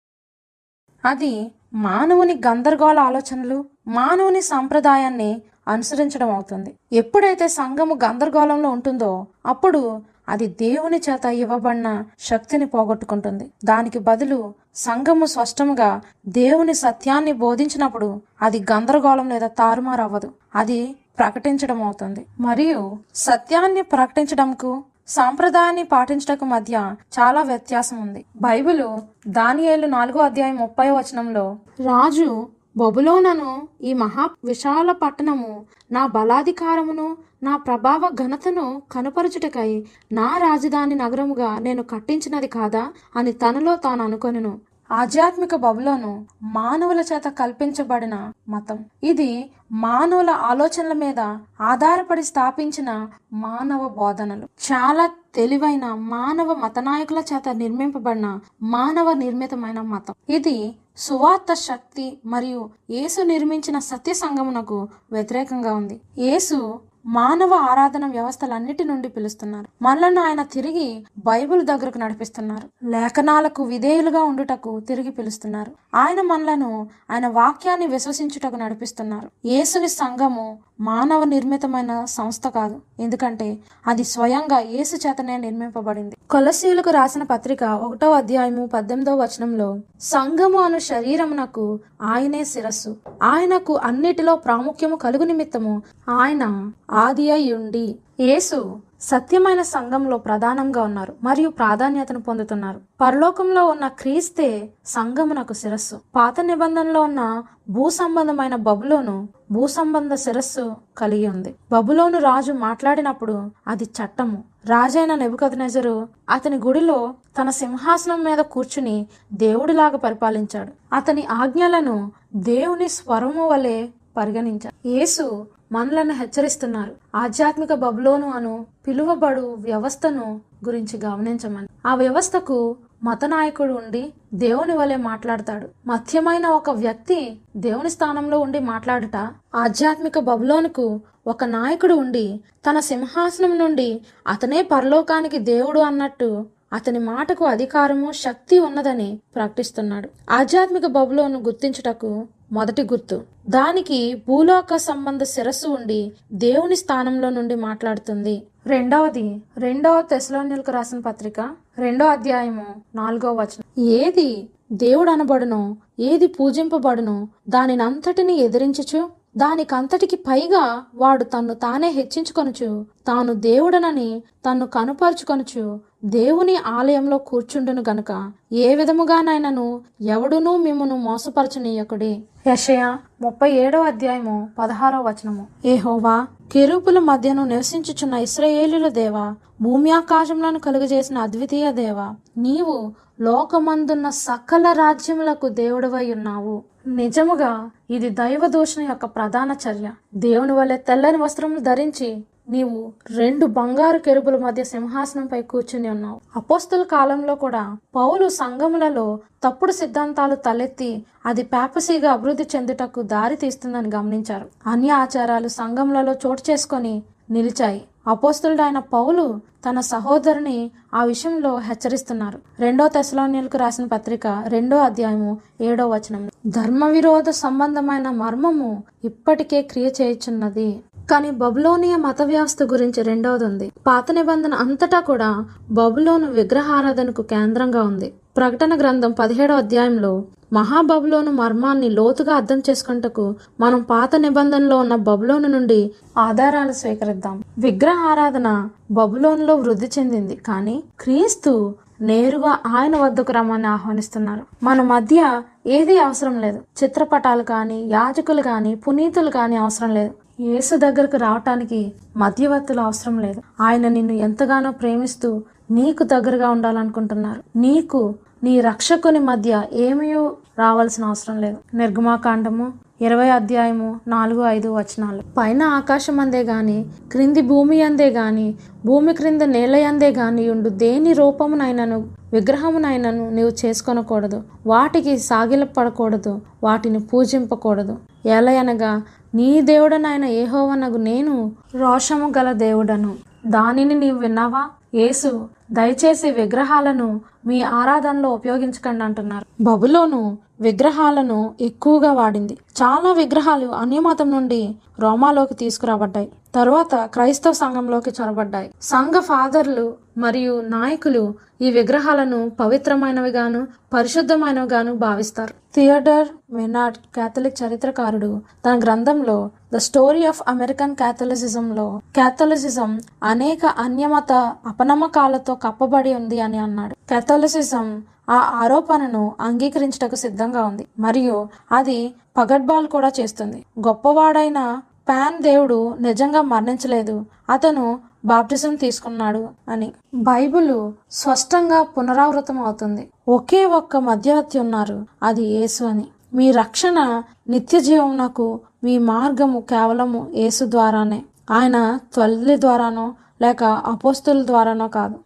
S1: అది మానవుని గందరగోళ ఆలోచనలు మానవుని సంప్రదాయాన్ని అనుసరించడం అవుతుంది. ఎప్పుడైతే సంఘము గందరగోళంలో ఉంటుందో అప్పుడు అది దేవుని చేత ఇవ్వబడిన శక్తిని పోగొట్టుకుంటుంది. దానికి బదులు సంఘము స్పష్టంగా దేవుని సత్యాన్ని బోధించినప్పుడు అది గందరగోళం లేదా తారుమారు అవ్వదు అది ప్రకటించడం అవుతుంది. మరియు సత్యాన్ని ప్రకటించడంకు సాంప్రదాయాన్ని పాటించటకు మధ్య చాలా వ్యత్యాసం ఉంది. బైబిలు దానియేలు నాలుగో అధ్యాయం ముప్పై వచనంలో రాజు బబులోనను ఈ మహా విశాల పట్టణము నా బలాధికారమును నా ప్రభావ ఘనతను కనుపరచుటకై నా రాజధాని నగరముగా నేను కట్టించినది కాదా అని తనలో తాను అనుకొనెను. ఆధ్యాత్మిక బబులోను మానవుల చేత కల్పించబడిన మతం. ఇది మానవుల ఆలోచనల మీద ఆధారపడి స్థాపించిన మానవ బోధనలు. చాలా తెలివైన మానవ మత నాయకుల చేత నిర్మింపబడిన మానవ నిర్మితమైన మతం. ఇది సువార్త శక్తి మరియు యేసు నిర్మించిన సత్య సంఘమునకు వ్యతిరేకంగా ఉంది. యేసు మానవ ఆరాధన వ్యవస్థలన్నిటి నుండి పిలుస్తున్నారు. మనలను ఆయన తిరిగి బైబిల్ దగ్గరకు నడిపిస్తున్నారు. లేఖనాలకు విధేయులుగా ఉండుటకు తిరిగి పిలుస్తున్నారు. ఆయన మనలను ఆయన వాక్యాన్ని విశ్వసించుటకు నడిపిస్తున్నారు. యేసుని సంఘము మానవ నిర్మితమైన సంస్థ కాదు. ఎందుకంటే అది స్వయంగా యేసు చేతనే నిర్మింపబడింది. కొలసీలకు రాసిన పత్రిక ఒకటో అధ్యాయము పద్దెనిమిదో వచనంలో సంఘము అను శరీరమునకు ఆయనే శిరస్సు. ఆయనకు అన్నిటిలో ప్రాముఖ్యము కలుగు నిమిత్తము ఆయన ఆది అయి ఉండి యేసు సత్యమైన సంఘంలో ప్రధానంగా ఉన్నారు మరియు ప్రాధాన్యతను పొందుతున్నారు. పరలోకంలో ఉన్న క్రీస్తే సంఘమునకు శిరస్సు. పాత నిబంధనలో ఉన్న భూ సంబంధమైన బబులోను భూ సంబంధ శిరస్సు కలిగి ఉంది. బబులోను రాజు మాట్లాడినప్పుడు అది చట్టము. రాజైన నెబుకద్నెజరు అతని గుడిలో తన సింహాసనం మీద కూర్చుని దేవుడిలాగా పరిపాలించాడు. అతని ఆజ్ఞలను దేవుని స్వరము వలె పరిగణించారు యేసు మనలను హెచ్చరిస్తున్నారు. ఆధ్యాత్మిక బబులోను అను పిలువబడు వ్యవస్థను గురించి గమనించమని. ఆ వ్యవస్థకు మత నాయకుడు ఉండి దేవుని వలె మాట్లాడతాడు. మధ్యమైన ఒక వ్యక్తి దేవుని స్థానంలో ఉండి మాట్లాడుట ఆధ్యాత్మిక బబులోనుకు ఒక నాయకుడు ఉండి తన సింహాసనం నుండి అతనే పరలోకానికి దేవుడు అన్నట్టు అతని మాటకు అధికారము శక్తి ఉన్నదని ప్రకటిస్తున్నాడు. ఆధ్యాత్మిక బబులోను గుర్తించుటకు మొదటి గుర్తు. దానికి భూలోక సంబంధ శిరస్సు ఉండి దేవుని స్థానంలో నుండి మాట్లాడుతుంది. రెండవది రెండవ తెసలోనిలకు రాసిన పత్రిక రెండో అధ్యాయము నాలుగో వచనం. ఏది దేవుడు అనబడునో ఏది పూజింపబడునో దానినంతటిని ఎదిరించుచు దానికంతటికి పైగా వాడు తన్ను తానే హెచ్చించుకొనుచు తాను దేవుడనని తన్ను కనుపరుచుకొనుచు దేవుని ఆలయంలో కూర్చుండును గనుక ఏ విధముగానైనను ఎవడునూ మిమ్మను మోసపరచనీయకుడి. యషయ ముప్పై ఏడో అధ్యాయము పదహారో వచనము. ఏహోవా కెరూపుల మధ్యను నివసించుచున్న ఇస్రయేలుల దేవా భూమి ఆకాశములను కలుగజేసిన అద్వితీయ దేవా నీవు లోకమందున్న సకల రాజ్యములకు దేవుడవై ఉన్నావు. నిజముగా ఇది దైవ దూషణ యొక్క ప్రధాన చర్య. దేవుని వలె తెల్లని వస్త్రములు ధరించి నీవు రెండు బంగారు కెరుపుల మధ్య సింహాసనంపై కూర్చుని ఉన్నావు. అపోస్తుల కాలంలో కూడా పౌలు సంఘములలో తప్పుడు సిద్ధాంతాలు తలెత్తి అది పేపసీగా అభివృద్ధి చెందుటకు దారి తీస్తుందని గమనించారు. అన్య ఆచారాలు సంఘములలో చోటు చేసుకొని నిలిచాయి. అపోస్తుడైన పౌలు తన సహోదరుని ఆ విషయంలో హెచ్చరిస్తున్నారు. రెండో తెశలోనియలకు రాసిన పత్రిక రెండో అధ్యాయము ఏడో వచనం. ధర్మ విరోధ సంబంధమైన మర్మము ఇప్పటికే క్రియ చేయుచున్నది. కానీ బబులోనియ మత వ్యవస్థ గురించి రెండవది ఉంది. పాత నిబంధన అంతటా కూడా బబులోను విగ్రహారాధనకు కేంద్రంగా ఉంది. ప్రకటన గ్రంథం పదిహేడో అధ్యాయంలో మహాబబులోను మర్మాన్ని లోతుగా అర్థం చేసుకుంటకు మనం పాత నిబంధనలో ఉన్న బబులోను నుండి ఆధారాలు స్వీకరిద్దాం. విగ్రహారాధన బబులోనులో వృద్ధి చెందింది. కానీ క్రీస్తు నేరుగా ఆయన వద్దకు రమ్మని ఆహ్వానిస్తున్నారు. మన మధ్య ఏది అవసరం లేదు. చిత్రపటాలు కానీ యాజకులు కానీ పునీతులు కానీ అవసరం లేదు. యేసు దగ్గరకు రావటానికి మధ్యవర్తులు అవసరం లేదు. ఆయన నిన్ను ఎంతగానో ప్రేమిస్తూ నీకు దగ్గరగా ఉండాలనుకుంటున్నారు. నీకు నీ రక్షకుని మధ్య ఏమయో రావాల్సిన అవసరం లేదు. నిర్గమాకాండము ఇరవై అధ్యాయము నాలుగు ఐదు వచనాలు. పైన ఆకాశం అందే గాని క్రింది భూమి అందే గాని భూమి క్రింద నేల అందే గాని ఉండు దేని రూపమునైనను విగ్రహమునైనను నీవు చేసుకొనకూడదు. వాటికి సాగిలపడకూడదు వాటిని పూజింపకూడదు. ఎలయనగా నీ దేవుడనైన ఏహోవనగు నేను రోషము గల దేవుడను. దానిని నీవు విన్నావా? యేసు దయచేసి విగ్రహాలను మీ ఆరాధనలో ఉపయోగించకండి అంటున్నారు. బబులోను విగ్రహాలను ఎక్కువగా వాడింది. చాలా విగ్రహాలు అన్యమతం నుండి రోమాలోకి తీసుకురాబడ్డాయి. తరువాత క్రైస్తవ సంఘంలోకి చొరబడ్డాయి. సంఘ ఫాదర్లు మరియు నాయకులు ఈ విగ్రహాలను పవిత్రమైనవిగాను పరిశుద్ధమైనవిగాను భావిస్తారు. థియోడర్ మెనార్డ్ కేథలిక్ చరిత్రకారుడు తన గ్రంథంలో ద స్టోరీ ఆఫ్ అమెరికన్ క్యాథలిసిజంలో క్యాథలిసిజం అనేక అన్యమత అపనమ్మకాలతో కప్పబడి ఉంది అని అన్నాడు. క్యాథలిసిజం ఆ ఆరోపణను అంగీకరించటకు సిద్ధంగా ఉంది. మరియు అది పగడ్బాల్ కూడా చేస్తుంది. గొప్పవాడైన పాన్ దేవుడు నిజంగా మరణించలేదు. అతను బాప్టిజం తీసుకున్నాడు అని. బైబిల్ స్పష్టంగా పునరావృతం అవుతుంది ఒకే ఒక్క మధ్యవర్తి ఉన్నారు. అది యేసు అని. మీ రక్షణ నిత్య జీవమునకు మీ మార్గము కేవలము యేసు ద్వారానే. ఆయన తల్లి ద్వారానో లేక అపోస్తుల ద్వారానో కాదు.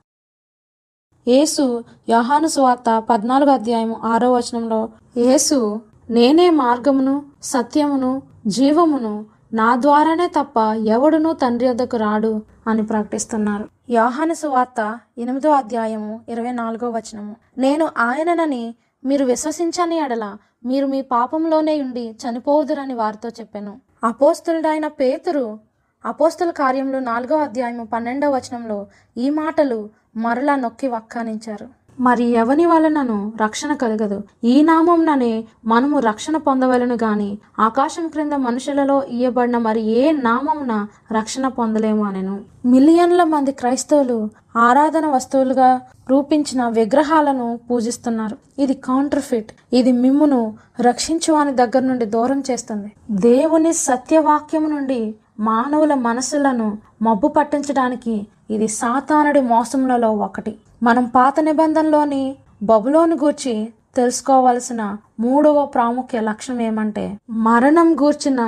S1: యేసు యోహాను సువార్త పద్నాలుగు అధ్యాయం ఆరో వచనంలో యేసు నేనే మార్గమును సత్యమును జీవమును నా ద్వారానే తప్ప ఎవడునూ తండ్రి వద్దకు రాడు అని ప్రకటిస్తున్నారు. యోహాను సువార్త ఎనిమిదో అధ్యాయము ఇరవై నాలుగో వచనము. నేను ఆయననని మీరు విశ్వసించని ఎడల మీరు మీ పాపంలోనే ఉండి చనిపోవుదురని వారితో చెప్పాను. అపోస్తులుడైన పేతురు అపోస్తుల కార్యంలో నాలుగో అధ్యాయము పన్నెండవ వచనంలో ఈ మాటలు మరలా నొక్కి వక్కానించారు. మరి ఎవని వలనను రక్షణ కలగదు? ఈ నామంననే మనము రక్షణ పొందవలను గాని ఆకాశం క్రింద మనుషులలో ఇయ్యబడిన మరి ఏ నామమున రక్షణ పొందలేము అనెను. మిలియన్ల మంది క్రైస్తవులు ఆరాధన వస్తువులుగా రూపించిన విగ్రహాలను పూజిస్తున్నారు. ఇది కాంట్రఫిట్ ఇది మిమ్మును రక్షించు వాని దగ్గర నుండి దూరం చేస్తుంది. దేవుని సత్యవాక్యము నుండి మానవుల మనసులను మబ్బు పట్టించడానికి ఇది సాతానుడి మోసములలో ఒకటి. మనం పాత నిబంధనలోని బబులోను గూర్చి తెలుసుకోవలసిన మూడవ ప్రాముఖ్య లక్ష్యం ఏమంటే మరణం గూర్చిన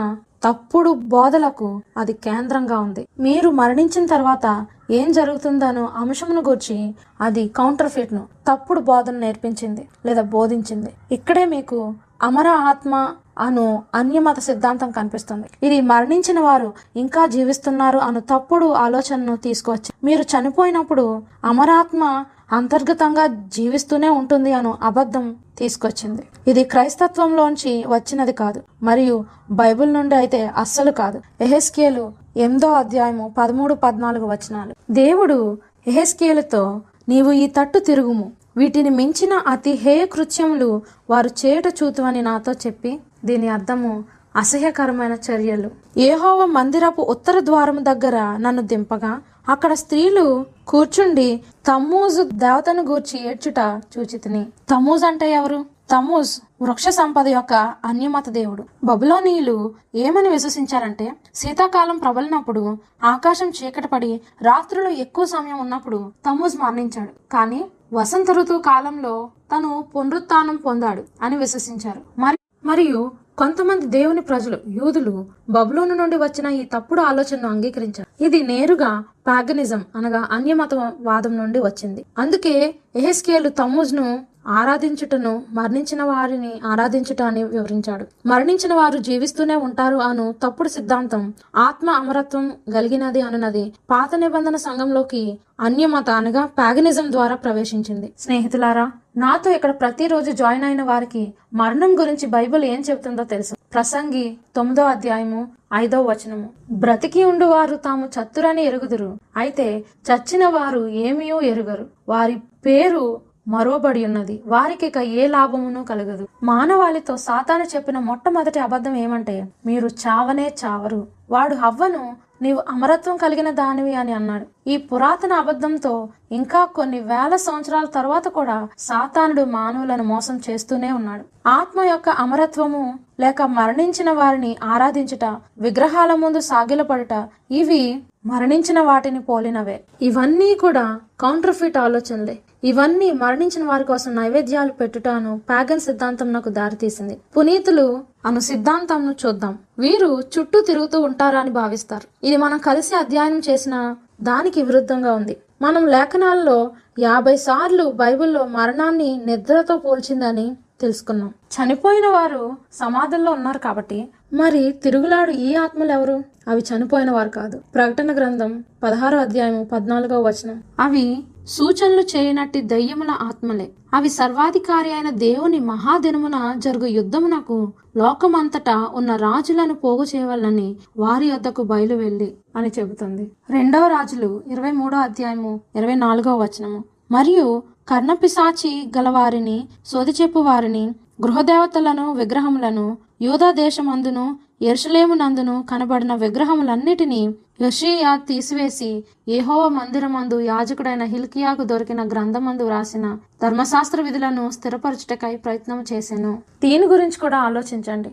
S1: తప్పుడు బోధలకు అది కేంద్రంగా ఉంది. మీరు మరణించిన తర్వాత ఏం జరుగుతుందనో అంశమును గూర్చి అది కౌంటర్ ఫిట్ను తప్పుడు బోధన నేర్పించింది లేదా బోధించింది. ఇక్కడే మీకు అమర ఆత్మ అను అన్యమత సిద్ధాంతం కనిపిస్తుంది. ఇది మరణించిన వారు ఇంకా జీవిస్తున్నారు అను తప్పుడు ఆలోచనను తీసుకొచ్చి మీరు చనిపోయినప్పుడు అమరాత్మ అంతర్గతంగా జీవిస్తూనే ఉంటుంది అను అబద్ధం తీసుకొచ్చింది. ఇది క్రైస్తత్వంలోంచి వచ్చినది కాదు మరియు బైబిల్ నుండి అయితే అస్సలు కాదు. ఎహెస్కేలు ఎనిమిదో అధ్యాయము పదమూడు పద్నాలుగు వచనాలు. దేవుడు ఎహెస్కేలుతో నీవు ఈ తట్టు తిరుగుము. వీటిని మించిన అతి హేయ కృత్యములు వారు చేట చూతువని నాతో చెప్పి దీని అర్థము అసహ్యకరమైన చర్యలు. ఏహోవ మందిరపు ఉత్తర ద్వారము దగ్గర నన్ను దింపగా అక్కడ స్త్రీలు కూర్చుండి తమ్మూజు దేవతను గూర్చి ఏడ్చుట చూచితిని. తమ్మూజ్ అంటే ఎవరు? తమూజ్ వృక్ష సంపద యొక్క అన్యమత దేవుడు. బబులోనీయులు ఏమని విశ్వసించారంటే శీతాకాలం ప్రబలినప్పుడు ఆకాశం చీకటపడి రాత్రులు ఎక్కువ సమయం ఉన్నప్పుడు తమూజ్ మరణించాడు. కానీ వసంత ఋతువు కాలంలో తను పునరుత్నం పొందాడు అని విశ్వసించారు. మరి మరియు కొంతమంది దేవుని ప్రజలు యూదులు బబులోను నుండి వచ్చిన ఈ తప్పుడు ఆలోచనను అంగీకరించారు. ఇది నేరుగా పాగనిజం అనగా అన్యమత వాదం నుండి వచ్చింది. అందుకే ఎహెస్కేలు తమూజ్ను ఆరాధించుటను మరణించిన వారిని ఆరాధించుట అని వివరించాడు. మరణించిన వారు జీవిస్తూనే ఉంటారు అను తప్పుడు సిద్ధాంతం ఆత్మ అమరత్వం కలిగినది అనున్నది పాత నిబంధన సంఘంలోకి అన్యమత అనగా ప్యాగనిజం ద్వారా ప్రవేశించింది. స్నేహితులారా నాతో ఇక్కడ ప్రతిరోజు జాయిన్ అయిన వారికి మరణం గురించి బైబిల్ ఏం చెబుతుందో తెలుసు. ప్రసంగి తొమ్మిదో అధ్యాయము ఐదో వచనము. బ్రతికి ఉండు వారు తాము చత్తురని ఎరుగుదురు అయితే చచ్చిన వారు ఏమీయో ఎరుగరు. వారి పేరు మరోబడి ఉన్నది వారికి ఇక ఏ లాభమును కలగదు. మానవాళితో సాతాను చెప్పిన మొట్టమొదటి అబద్ధం ఏమంటే మీరు చావనే చావరు. వాడు హవ్వను నీవు అమరత్వం కలిగిన దానివి అని అన్నాడు. ఈ పురాతన అబద్ధంతో ఇంకా కొన్ని వేల సంవత్సరాల తర్వాత కూడా సాతానుడు మానవులను మోసం చేస్తూనే ఉన్నాడు. ఆత్మ యొక్క అమరత్వము లేక మరణించిన వారిని ఆరాధించుట విగ్రహాల ముందు సాగిలపడుట ఇవి మరణించిన వాటిని పోలినవే. ఇవన్నీ కూడా కౌంటర్ఫిట్ ఆలోచనలే. ఇవన్నీ మరణించిన వారి కోసం నైవేద్యాలు పెట్టుటాను ప్యాగన్ సిద్ధాంతం నాకు దారితీసింది. పునీతులు అను సిద్ధాంతంను చూద్దాం. వీరు చుట్టూ తిరుగుతూ ఉంటారని భావిస్తారు. ఇది మనం కలిసి అధ్యయనం చేసిన దానికి విరుద్ధంగా ఉంది. మనం లేఖనాల్లో యాభై సార్లు బైబిల్లో మరణాన్ని నిద్రతో పోల్చిందని తెలుసుకున్నాం. చనిపోయిన వారు సమాధుల్లో ఉన్నారు కాబట్టి. మరి తిరుగులాడు ఈ ఆత్మలు ఎవరు? అవి చనిపోయిన వారు కాదు. ప్రకటన గ్రంథం పదహారో అధ్యాయం పద్నాలుగో వచనం. అవి సూచనలు చేయనట్టి దయ్యముల ఆత్మలే. అవి సర్వాధికారి అయిన దేవుని మహాదినమున జరుగు యుద్ధమునకు లోకమంతటా ఉన్న రాజులను పోగు చేయవాలని వారి వద్దకు బయలు వెళ్ళి అని చెబుతుంది. రెండవ రాజులు ఇరవై మూడో అధ్యాయము ఇరవై నాలుగో వచనము. మరియు కర్ణపిశాచి గలవారిని సోది చెప్పు వారిని గృహదేవతలను విగ్రహములను యూదా దేశమందును ఎరుసలేమునందును కనబడిన విగ్రహములన్నిటినీ యషియా తీసివేసి ఏహోవ మందిరమందు యాజకుడైన హిల్కియాకు దొరికిన గ్రంథమందు వ్రాసిన ధర్మశాస్త్ర విధులను స్థిరపరచుటకై ప్రయత్నం చేశాను దీని గురించి కూడా ఆలోచించండి.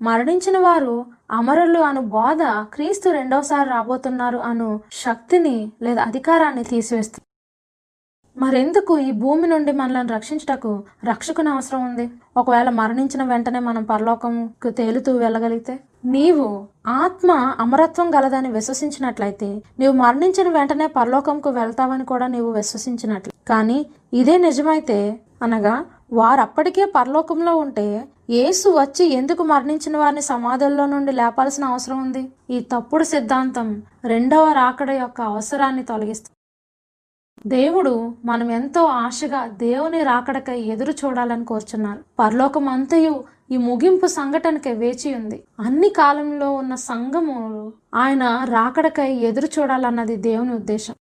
S1: మరణించిన వారు అమరులు అను బోధ క్రీస్తు రెండోసారి రాబోతున్నారు అను శక్తిని లేదా అధికారాన్ని తీసివేస్తుంది. మరెందుకు ఈ భూమి నుండి మనల్ని రక్షించుటకు రక్షకుని అవసరం ఉంది? ఒకవేళ మరణించిన వెంటనే మనం పరలోకంకు తేలుతూ వెళ్ళగలిగితే? నీవు ఆత్మ అమరత్వం గలదని విశ్వసించినట్లయితే నీవు మరణించిన వెంటనే పరలోకంకు వెళ్తావని కూడా నీవు విశ్వసించినట్లు. కానీ ఇదే నిజమైతే అనగా వారప్పటికే పరలోకంలో ఉంటే యేసు వచ్చి ఎందుకు మరణించిన వారిని సమాధుల్లో నుండి లేపాల్సిన అవసరం ఉంది? ఈ తప్పుడు సిద్ధాంతం రెండవ రాకడ యొక్క అవసరాన్ని తొలగిస్తుంది. దేవుడు మనం ఎంతో ఆశగా దేవుని రాకడకై ఎదురు చూడాలని కోరుచున్నారు పరలోకం అంతయు ఈ ముగింపు సంఘటనకై వేచి ఉంది. అన్ని కాలంలో ఉన్న సంఘము ఆయన రాకడకై ఎదురు చూడాలన్నది దేవుని ఉద్దేశం.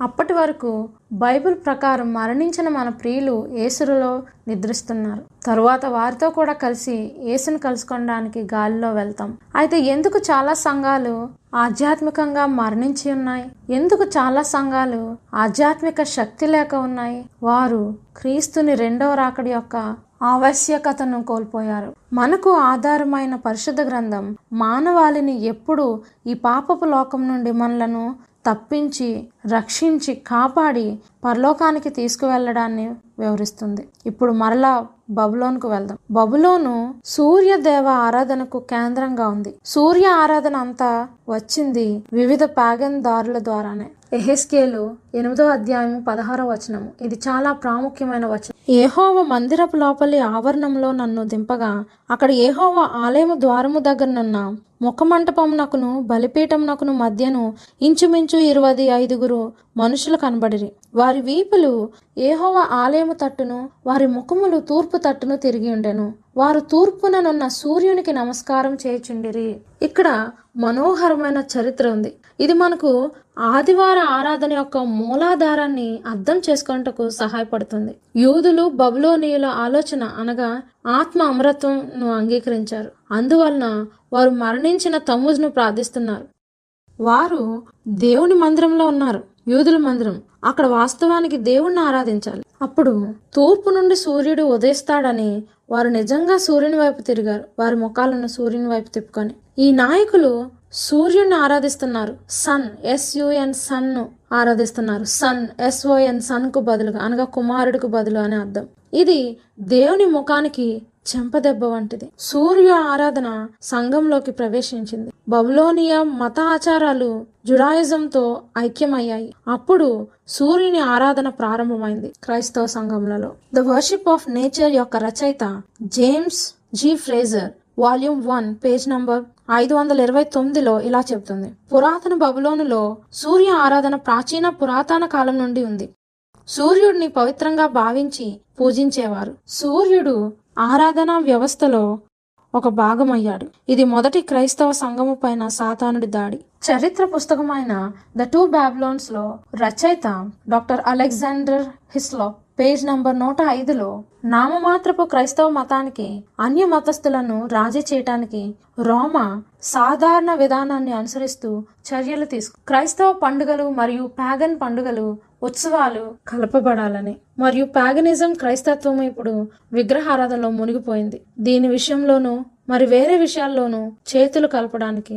S1: అప్పటి వరకు బైబిల్ ప్రకారం మరణించిన మన ప్రియులు ఏసురులో నిద్రిస్తున్నారు. తరువాత వారితో కూడా కలిసి ఏసును కలుసుకోవడానికి గాలిలో వెళ్తాం. అయితే ఎందుకు చాలా సంఘాలు ఆధ్యాత్మికంగా మరణించి ఉన్నాయి? ఎందుకు చాలా సంఘాలు ఆధ్యాత్మిక శక్తి లేక ఉన్నాయి? వారు క్రీస్తుని రెండవ రాకడి యొక్క ఆవశ్యకతను కోల్పోయారు. మనకు ఆధారమైన పరిశుద్ధ గ్రంథం మానవాళిని ఎప్పుడు ఈ పాపపు లోకం నుండి మనలను తప్పించి రక్షించి కాపాడి పరలోకానికి తీసుకువెళ్ళడాన్ని వివరిస్తుంది. ఇప్పుడు మరలా బబులోన్కు వెళ్దాం. బబులోను సూర్యదేవ ఆరాధనకు కేంద్రంగా ఉంది. సూర్య ఆరాధన అంతా వచ్చింది వివిధ పాగన్ దారుల ద్వారానే. ఎహెస్కేలు ఎనిమిదో అధ్యాయం పదహారో వచనము. ఇది చాలా ప్రాముఖ్యమైన వచనం. ఏహోవ మందిరపు లోపలి ఆవరణంలో నన్ను దింపగా అక్కడ ఏహోవ ఆలయము ద్వారము దగ్గరనున్న ముఖమంటపమునకును బలిపీఠమునకును మధ్యను ఇంచుమించు ఇరవై ఐదుగురు మనుషులు కనబడిరి. వారి వీపులు ఏహోవ ఆలయము తట్టును వారి ముఖములు తూర్పు తట్టును తిరిగి ఉండెను. వారు తూర్పుననున్న సూర్యునికి నమస్కారం చేయుచుండిరి. ఇక్కడ మనోహరమైన చరిత్ర ఉంది. ఇది మనకు ఆదివార ఆరాధన యొక్క మూలాధారాన్ని అర్థం చేసుకున్నటకు సహాయపడుతుంది. యూదులు బబులోనియుల ఆలోచన అనగా ఆత్మ అమరత్వంను అంగీకరించారు. అందువలన వారు మరణించిన తమ్ముజును ప్రార్థిస్తున్నారు. వారు దేవుని మందిరంలో ఉన్నారు యూదుల మందిరం. అక్కడ వాస్తవానికి దేవుణ్ణి ఆరాధించాలి. అప్పుడు తూర్పు నుండి సూర్యుడు ఉదయిస్తాడని వారు నిజంగా సూర్యుని వైపు తిరిగారు. వారి ముఖాలను సూర్యుని వైపు తిప్పుకొని. ఈ నాయకులు సూర్యుడిని ఆరాధిస్తున్నారు. సన్ ఎస్యుఎన్ సన్ను ఆరాధిస్తున్నారు. సన్ ఎస్ఓఎన్ సన్కు బదులుగా అనగా కుమారుడికి బదులు అని అర్థం. ఇది దేవుని ముఖానికి చెంపదెబ్బ వంటిది. సూర్య ఆరాధన సంఘంలోకి ప్రవేశించింది. బబులోనియా మత ఆచారాలు జుడాయిజంతో ఐక్యమయ్యాయి. అప్పుడు సూర్యుని ఆరాధన ప్రారంభమైంది క్రైస్తవ సంఘములలో. ద వర్షిప్ ఆఫ్ నేచర్ యొక్క రచయిత James G. Frazer volume one page number ఐదు వందల ఇరవై తొమ్మిదిలో ఇలా చెబుతుంది. పురాతన బబులోనులో సూర్య ఆరాధన ప్రాచీన పురాతన కాలం నుండి ఉంది. సూర్యుడిని పవిత్రంగా భావించి పూజించేవారు. సూర్యుడు ఆరాధనా వ్యవస్థలో ఒక భాగమయ్యాడు. ఇది మొదటి క్రైస్తవ సంఘము పైన సాతానుడి దాడి. చరిత్ర పుస్తకమైన ద టూ బ్యాబ్లోన్స్లో రచయిత doctor Alexander Hislop page number నూట ఐదులో నామమాత్రపు క్రైస్తవ మతానికి అన్య మతస్థులను రాజీ చేయటానికి రోమా సాధారణ విధానాన్ని అనుసరిస్తూ చర్యలు తీసుకు క్రైస్తవ పండుగలు మరియు ప్యాగన్ పండుగలు ఉత్సవాలు కలపబడాలని మరియు ప్యాగనిజం క్రైస్తత్వం ఇప్పుడు విగ్రహారాధనలో మునిగిపోయింది. దీని విషయంలోనూ మరి వేరే విషయాల్లోనూ చేతులు కలపడానికి.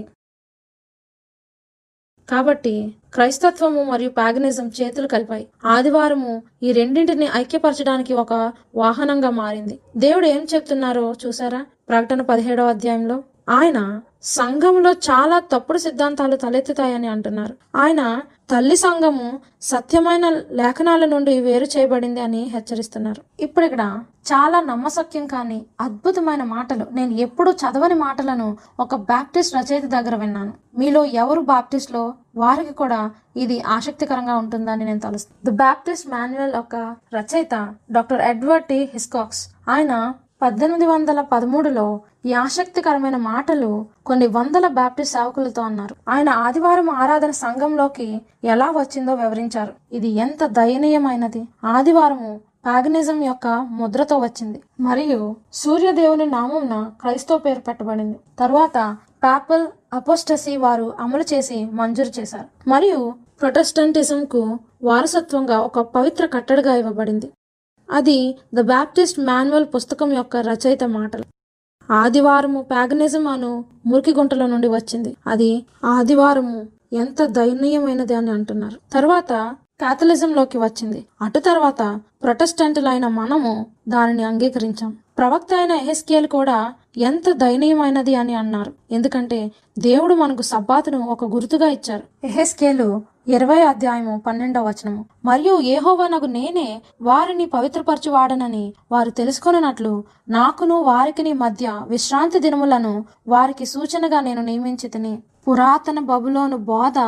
S1: కాబట్టి క్రైస్తత్వము మరియు ప్యాగనిజం చేతులు కలిపాయి. ఆదివారము ఈ రెండింటిని ఐక్యపరచడానికి ఒక వాహనంగా మారింది. దేవుడు ఏం చెప్తున్నారో చూసారా ప్రకటన పదిహేడవ అధ్యాయంలో ఆయన సంఘంలో చాలా తప్పుడు సిద్ధాంతాలు తలెత్తుతాయని అంటున్నారు. ఆయన తల్లి సంఘము సత్యమైన లేఖనాల నుండి వేరు చేయబడింది అని హెచ్చరిస్తున్నారు. ఇప్పుడు ఇక్కడ చాలా నమ్మసక్యం కానీ అద్భుతమైన మాటలు. నేను ఎప్పుడూ చదవని మాటలను ఒక బాప్టిస్ట్ రచయిత దగ్గర విన్నాను. మీలో ఎవరు బాప్టిస్ట్లో? వారికి కూడా ఇది ఆసక్తికరంగా ఉంటుందని నేను తలుస్తాను ది బాప్టిస్ట్ మాన్యువల్ ఒక రచయిత డాక్టర్ ఎడ్వర్డ్ టి హిస్కాక్స్. ఆయన పద్దెనిమిది వందల పదమూడులో ఈ ఆసక్తికరమైన మాటలు కొన్ని వందల బాప్టిస్ట్ సేవకులతో అన్నారు. ఆయన ఆదివారం ఆరాధన సంఘంలోకి ఎలా వచ్చిందో వివరించారు. ఇది ఎంత దయనీయమైనది. ఆదివారము పాగనిజం యొక్క ముద్రతో వచ్చింది. మరియు సూర్యదేవుని నామంన క్రైస్తవ పేరు పెట్టబడింది. తరువాత పాపల్ అపోస్టసీ వారు అమలు చేసి మంజూరు చేశారు. మరియు ప్రొటెస్టంటిజం కు వారసత్వంగా ఒక పవిత్ర కట్టడిగా ఇవ్వబడింది. అది ద బ్యాప్టిస్ట్ మాన్యువల్ పుస్తకం యొక్క రచయిత మాటలు. ఆదివారము ప్యాగనిజం అను మురికి గుంటల నుండి వచ్చింది. అది ఆదివారము ఎంత దయనీయమైనది అని అంటున్నారు. తర్వాత లోకి వచ్చింది. అటు తర్వాత ప్రొటెస్టెంట్లైన మనము దానిని అంగీకరించాం. ప్రవక్త అయిన ఎహెస్కేల్ కూడా ఎంత దయనీయమైనది అని అన్నారు. ఎందుకంటే దేవుడు మనకు సబ్బాతును ఒక గుర్తుగా ఇచ్చారు. ఎహెస్కేలు ఇరవై అధ్యాయము పన్నెండవ వచనము. మరియు ఏహోవనగు నేనే వారిని పవిత్రపరచువాడనని వారు తెలుసుకొనున్నట్లు నాకును వారికిని మధ్య విశ్రాంతి దినములను వారికి సూచనగా నేను నియమించి తిని పురాతన బబులోను బోధ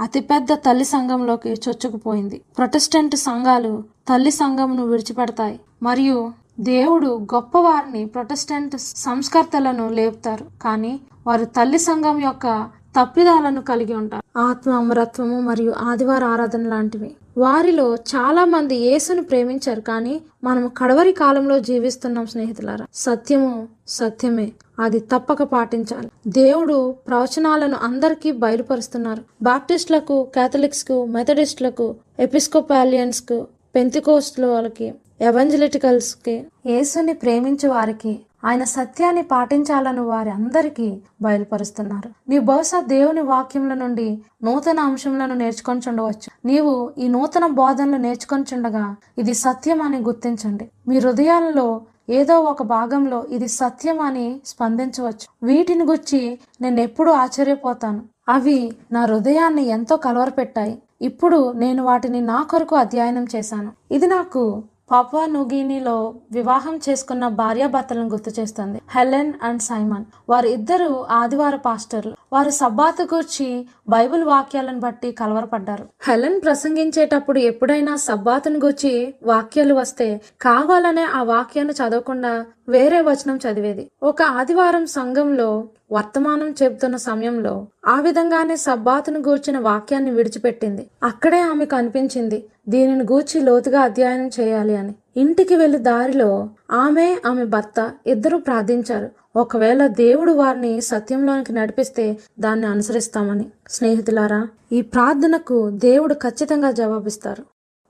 S1: అతిపెద్ద తల్లి సంఘంలోకి చొచ్చుకుపోయింది. ప్రొటెస్టెంట్ సంఘాలు తల్లి సంఘమును విడిచిపెడతాయి. మరియు దేవుడు గొప్పవారిని ప్రొటెస్టెంట్ సంస్కర్తలను లేపుతారు. కానీ వారు తల్లి సంఘం యొక్క తప్పిదాలను కలిగి ఉంటారు. ఆత్మ అమరత్వము మరియు ఆదివార ఆరాధన లాంటివి. వారిలో చాలా మంది యేసును ప్రేమించారు కానీ మనం కడవరి కాలంలో జీవిస్తున్నాం స్నేహితులారా. సత్యము సత్యమే. అది తప్పక పాటించాలి. దేవుడు ప్రవచనాలను అందరికీ బయలుపరుస్తున్నారు. బాప్టిస్టులకు కేథలిక్స్కు మెథడిస్టులకు ఎపిస్కోపాలియన్స్కు పెంతికోస్ట్ వాళ్ళకి ఎవెంజలిటికల్స్కి యేసుని ప్రేమించు వారికి ఆయన సత్యాన్ని పాటించాలని వారి అందరికీ బయలుపరుస్తున్నారు. నీవు బహుశా దేవుని వాక్యముల నుండి నూతన అంశములను నేర్చుకొని చుండవచ్చు. నీవు ఈ నూతన బోధనలు నేర్చుకొని చుండగా ఇది సత్యం అని గుర్తించండి. మీ హృదయాలలో ఏదో ఒక భాగంలో ఇది సత్యం అని స్పందించవచ్చు. వీటిని గుర్చి నేను ఎప్పుడూ ఆశ్చర్యపోతాను. అవి నా హృదయాన్ని ఎంతో కలవరపెట్టాయి. ఇప్పుడు నేను వాటిని నా కొరకు అధ్యయనం చేశాను. ఇది నాకు పాపువా నుగినిలో వివాహం చేసుకున్న భార్యాభర్తలను గుర్తు చేస్తుంది హెలెన్ అండ్ సైమన్. వారు ఇద్దరు ఆదివార పాస్టర్లు. వారు సబ్బాతు గూర్చి బైబిల్ వాక్యాలను బట్టి కలవరపడ్డారు. హెలెన్ ప్రసంగించేటప్పుడు ఎప్పుడైనా సబ్బాతును గూర్చి వాక్యాలు వస్తే కావాలనే ఆ వాక్యాన్ని చదవకుండా వేరే వచనం చదివేది. ఒక ఆదివారం సంఘంలో వర్తమానం చెబుతున్న సమయంలో ఆ విధంగానే సబ్బాతును గూర్చిన వాక్యాన్ని విడిచిపెట్టింది. అక్కడే ఆమెకు అనిపించింది దీనిని గూర్చి లోతుగా అధ్యయనం చేయాలి అని. ఇంటికి వెళ్ళి దారిలో ఆమె ఆమె భర్త ఇద్దరు ప్రార్థించారు. ఒకవేళ దేవుడు వారిని సత్యంలోనికి నడిపిస్తే దాన్ని అనుసరిస్తామని. స్నేహితులారా ఈ ప్రార్థనకు దేవుడు ఖచ్చితంగా జవాబిస్తారు.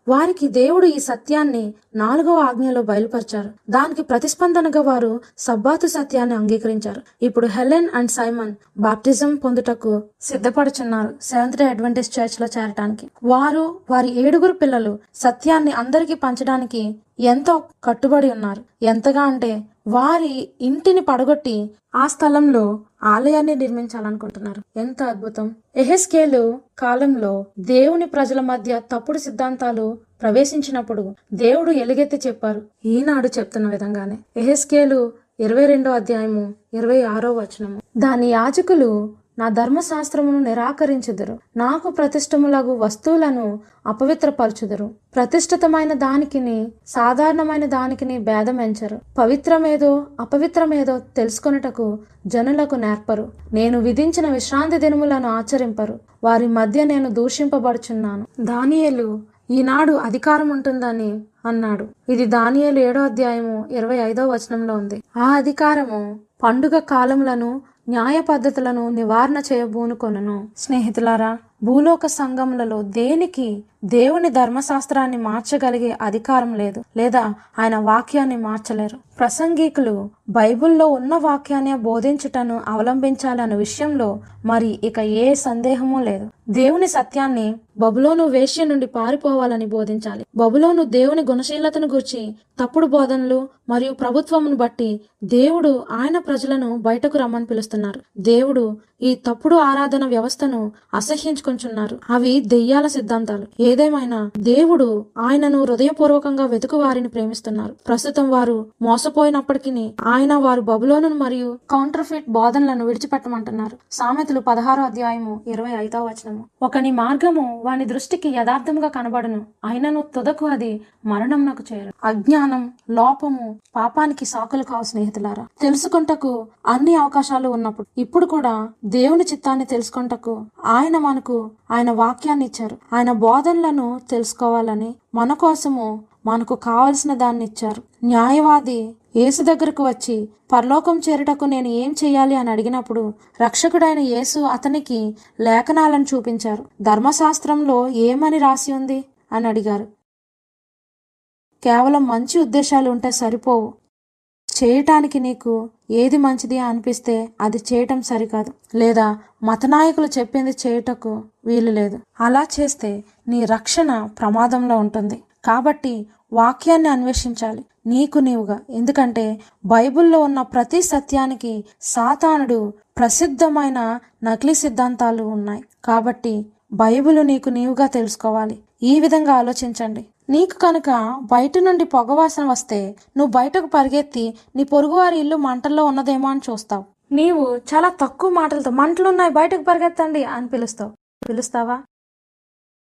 S1: వారికి దేవుడు ఈ సత్యాన్ని నాలుగవ ఆజ్ఞలో బయలుపరిచారు. దానికి ప్రతిస్పందనగా వారు సబ్బాతు సత్యాన్ని అంగీకరించారు. ఇప్పుడు హెలెన్ అండ్ సైమన్ బాప్టిజం పొందుటకు సిద్ధపడుచున్నారు సెవెంత్ డే అడ్వెంటేజ్ చర్చ్లో చేరటానికి. వారు వారి ఏడుగురు పిల్లలు సత్యాన్ని అందరికీ పంచడానికి ఎంతో కట్టుబడి ఉన్నారు. ఎంతగా అంటే వారి ఇంటిని పడగొట్టి ఆ స్థలంలో ఆలయాన్ని నిర్మించాలనుకుంటున్నారు. ఎంత అద్భుతం! ఎహెస్కేలు కాలంలో దేవుని ప్రజల మధ్య తప్పుడు సిద్ధాంతాలు ప్రవేశించినప్పుడు దేవుడు ఎలుగెత్తి చెప్పారు. ఈనాడు చెప్తున్న విధంగానే. ఎహెస్కేలు ఇరవై రెండో అధ్యాయము ఇరవై ఆరో వచనము. దాని యాజకులు నా ధర్మశాస్త్రమును నిరాకరించుదురు. నాకు ప్రతిష్టములగు వస్తువులను అపవిత్రపరచుదురు. ప్రతిష్ఠితమైన దానికిని సాధారణమైన దానికిని భేదమెంచరు. పవిత్రమేదో అపవిత్రమేదో తెలుసుకొనుటకు జనులకు నేర్పరు. నేను విధించిన విశ్రాంతి దినములను ఆచరింపరు. వారి మధ్య నేను దూషింపబడుచున్నాను. దానియేలు ఈనాడు అధికారం ఉంటుందని అన్నాడు. ఇది దానియలు ఏడో అధ్యాయము ఇరవై ఐదో వచనంలో ఉంది. ఆ అధికారము పండుగ కాలములను న్యాయ పద్ధతులను నివారణ చేయబూనుకొనును. స్నేహితులారా భూలోక సంఘములలో దేనికి దేవుని ధర్మశాస్త్రాన్ని మార్చగలిగే అధికారం లేదు లేదా ఆయన వాక్యాన్ని మార్చలేరు. ప్రసంగికులు బైబిల్లో ఉన్న వాక్యాన్ని బోధించుటను అవలంబించాలన్న విషయంలో మరి ఇక ఏ సందేహమూ లేదు. దేవుని సత్యాన్ని బబులోను వేష్య నుండి పారిపోవాలని బోధించాలి. బబులోను దేవుని గుణశీలతను గురించి తప్పుడు బోధనలు మరియు ప్రభుత్వమును బట్టి దేవుడు ఆయన ప్రజలను బయటకు రమ్మని పిలుస్తున్నారు. దేవుడు ఈ తప్పుడు ఆరాధన వ్యవస్థను అసహ్యించుకుంటున్నారు అవి దెయ్యాల సిద్ధాంతాలు. ఏదేమైనా దేవుడు ఆయనను హృదయపూర్వకంగా వెతుకు వారిని ప్రేమిస్తున్నారు. ప్రస్తుతం వారు మోసపోయినప్పటికీ ఆయన వారు బబులోను మరియు కౌంటర్ఫిట్ బోధనలను విడిచిపెట్టమంటున్నారు. సామెతలు పదహారో అధ్యాయము ఇరవై ఐదో వచనము. ఒకని మార్గము వాని దృష్టికి యథార్థంగా కనబడును. అయినను తుదకు అది మరణంనకు చేరు అజ్ఞానం లోపము పాపానికి సాకులు కావు స్నేహితులారా. తెలుసుకుంటకు అన్ని అవకాశాలు ఉన్నప్పుడు ఇప్పుడు కూడా దేవుని చిత్తాన్ని తెలుసుకుంటకు ఆయన మనకు ఆయన వాక్యాన్ని ఇచ్చారు. ఆయన బోధనలను తెలుసుకోవాలని మన కోసము మనకు కావలసిన దాన్ని ఇచ్చారు. న్యాయవాది యేసు దగ్గరకు వచ్చి పరలోకం చేరుటకు నేను ఏం చేయాలి? అని అడిగినప్పుడు రక్షకుడైన యేసు అతనికి లేఖనాలను చూపించారు. ధర్మశాస్త్రంలో ఏమని రాసి ఉంది? అని అడిగారు. కేవలం మంచి ఉద్దేశాలు ఉంటే సరిపోవు. చేయటానికి నీకు ఏది మంచిది అనిపిస్తే అది చేయటం సరికాదు. లేదా మతనాయకులు చెప్పింది చేయుటకు వీలు లేదు. అలా చేస్తే నీ రక్షణ ప్రమాదంలో ఉంటుంది. కాబట్టి వాక్యాన్ని అన్వేషించాలి. నీకు నీవుగా. ఎందుకంటే బైబిల్లో ఉన్న ప్రతి సత్యానికి సాతానుడు ప్రసిద్ధమైన నకిలీ సిద్ధాంతాలు ఉన్నాయి. కాబట్టి బైబిల్ నీకు నీవుగా తెలుసుకోవాలి. ఈ విధంగా ఆలోచించండి. నీకు కనుక బయట నుండి పొగవాసన వస్తే నువ్వు బయటకు పరిగెత్తి నీ పొరుగువారి ఇల్లు మంటల్లో ఉన్నదేమో అని చూస్తావు. నీవు చాలా తక్కువ మాటలతో మంటలున్నాయి బయటకు పరిగెత్తండి అని పిలుస్తావు. పిలుస్తావా?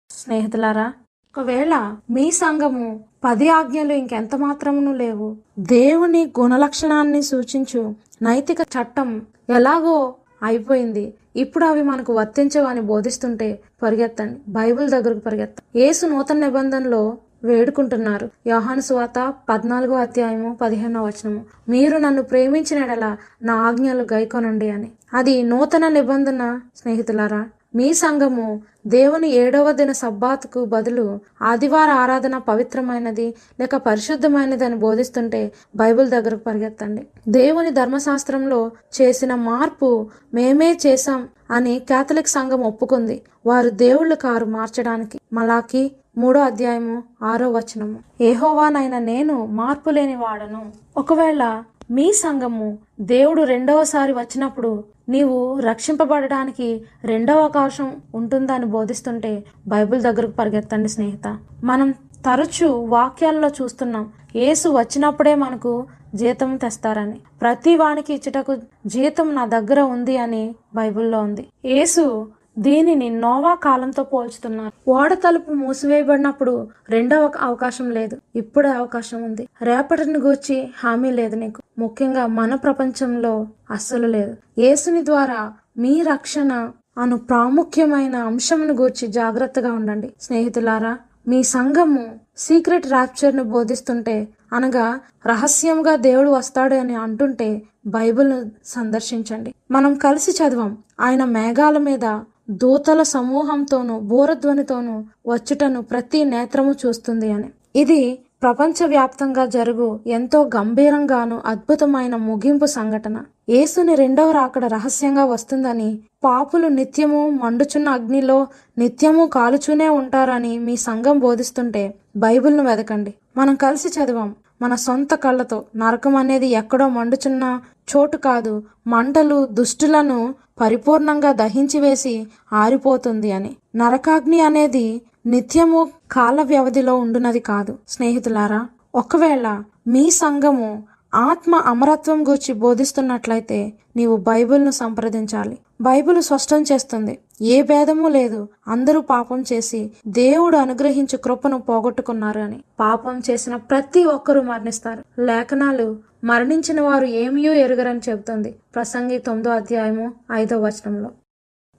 S1: స్నేహితులారా ఒకవేళ మీ సంఘము పది ఆజ్ఞలు ఇంకెంత మాత్రమును లేవు దేవుని గుణలక్షణాన్ని సూచించు నైతిక చట్టం ఎలాగో అయిపోయింది. ఇప్పుడు అవి మనకు వర్తించవని బోధిస్తుంటే పరిగెత్తండి. బైబిల్ దగ్గరకు పరిగెత్తండి ఏసు నూతన నిబంధనలో వేడుకుంటున్నారు. యోహాను సువాత పద్నాలుగో అధ్యాయము పదిహేనో వచనము. మీరు నన్ను ప్రేమించిన ఎడల నా ఆజ్ఞలు గైకొనండి అని. అది నూతన నిబంధన స్నేహితులారా. మీ సంఘము దేవుని ఏడవ దిన సబ్బాతుకు బదులు ఆదివార ఆరాధన పవిత్రమైనది లేక పరిశుద్ధమైనది అని బోధిస్తుంటే బైబిల్ దగ్గరకు పరిగెత్తండి. దేవుని ధర్మశాస్త్రంలో చేసిన మార్పు మేమే చేశాం అని కేథలిక్ సంఘం ఒప్పుకుంది. వారు దేవుళ్ళు కారు మార్చడానికి. మలాకి మూడో అధ్యాయము ఆరో వచనము. ఏహోవానైన నేను మార్పు లేని వాడను ఒకవేళ మీ సంఘము దేవుడు రెండవసారి వచ్చినప్పుడు నీవు రక్షింపబడడానికి రెండవ అవకాశం ఉంటుందని బోధిస్తుంటే బైబిల్ దగ్గరకు పరిగెత్తండి స్నేహిత. మనం తరచూ వాక్యాల్లో చూస్తున్నాం యేసు వచ్చినప్పుడే మనకు జీతం తెస్తారని. ప్రతి వానికి ఇచ్చుటకు జీతం నా దగ్గర ఉంది అని బైబిల్లో ఉంది. యేసు దీనిని నోవా కాలంతో పోల్చుతున్నారు. ఓడ తలుపు మూసివేయబడినప్పుడు రెండవ అవకాశం లేదు. ఇప్పుడే అవకాశం ఉంది. రేపటిని గూర్చి హామీ లేదు నీకు. ముఖ్యంగా మన ప్రపంచంలో అస్సలు లేదు. యేసుని ద్వారా మీ రక్షణ అను ప్రాముఖ్యమైన అంశంను గూర్చి జాగ్రత్తగా ఉండండి. స్నేహితులారా మీ సంఘము సీక్రెట్ ర్యాప్చర్ను బోధిస్తుంటే అనగా రహస్యంగా దేవుడు వస్తాడు అని అంటుంటే బైబిల్ను సందర్శించండి. మనం కలిసి చదివాం. ఆయన మేఘాల మీద దూతల సమూహంతోనూ బోరధ్వనితోనూ వచ్చుటను ప్రతి నేత్రము చూస్తుంది అని. ఇది ప్రపంచవ్యాప్తంగా జరుగు ఎంతో గంభీరంగాను అద్భుతమైన ముగింపు సంఘటన. యేసుని రెండవ రాకడ రహస్యంగా వస్తుందని పాపులు నిత్యము మండుచున్న అగ్నిలో నిత్యము కాలుచూనే ఉంటారని మీ సంఘం బోధిస్తుంటే బైబిల్ను వెదకండి. మనం కలిసి చదివాం మన సొంత కళ్ళతో నరకం అనేది ఎక్కడో మండుచున్న చోటు కాదు మంటలు దుష్టులను పరిపూర్ణంగా దహించి వేసి ఆరిపోతుంది అని. నరకాగ్ని అనేది నిత్యము కాల వ్యవధిలో ఉండునది కాదు. స్నేహితులారా ఒకవేళ మీ సంఘము ఆత్మ అమరత్వం గూర్చి బోధిస్తున్నట్లయితే నీవు బైబిల్ను సంప్రదించాలి. బైబిల్ స్పష్టం చేస్తుంది. ఏ భేదము లేదు. అందరూ పాపం చేసి దేవుడు అనుగ్రహించు కృపను పోగొట్టుకున్నారు అని. పాపం చేసిన ప్రతి ఒక్కరూ మరణిస్తారు. లేఖనాలు మరణించిన వారు ఏమీయో ఎరుగరని చెబుతుంది. ప్రసంగి తొమ్మిదో అధ్యాయము ఐదో వచనంలో.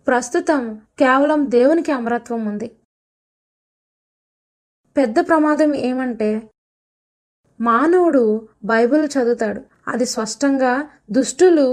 S1: ప్రస్తుతం కేవలం దేవునికి అమరత్వం ఉంది. పెద్ద ప్రమాదం ఏమంటే మానవుడు బైబిల్ చదువుతాడు. అది స్పష్టంగా దుష్టులు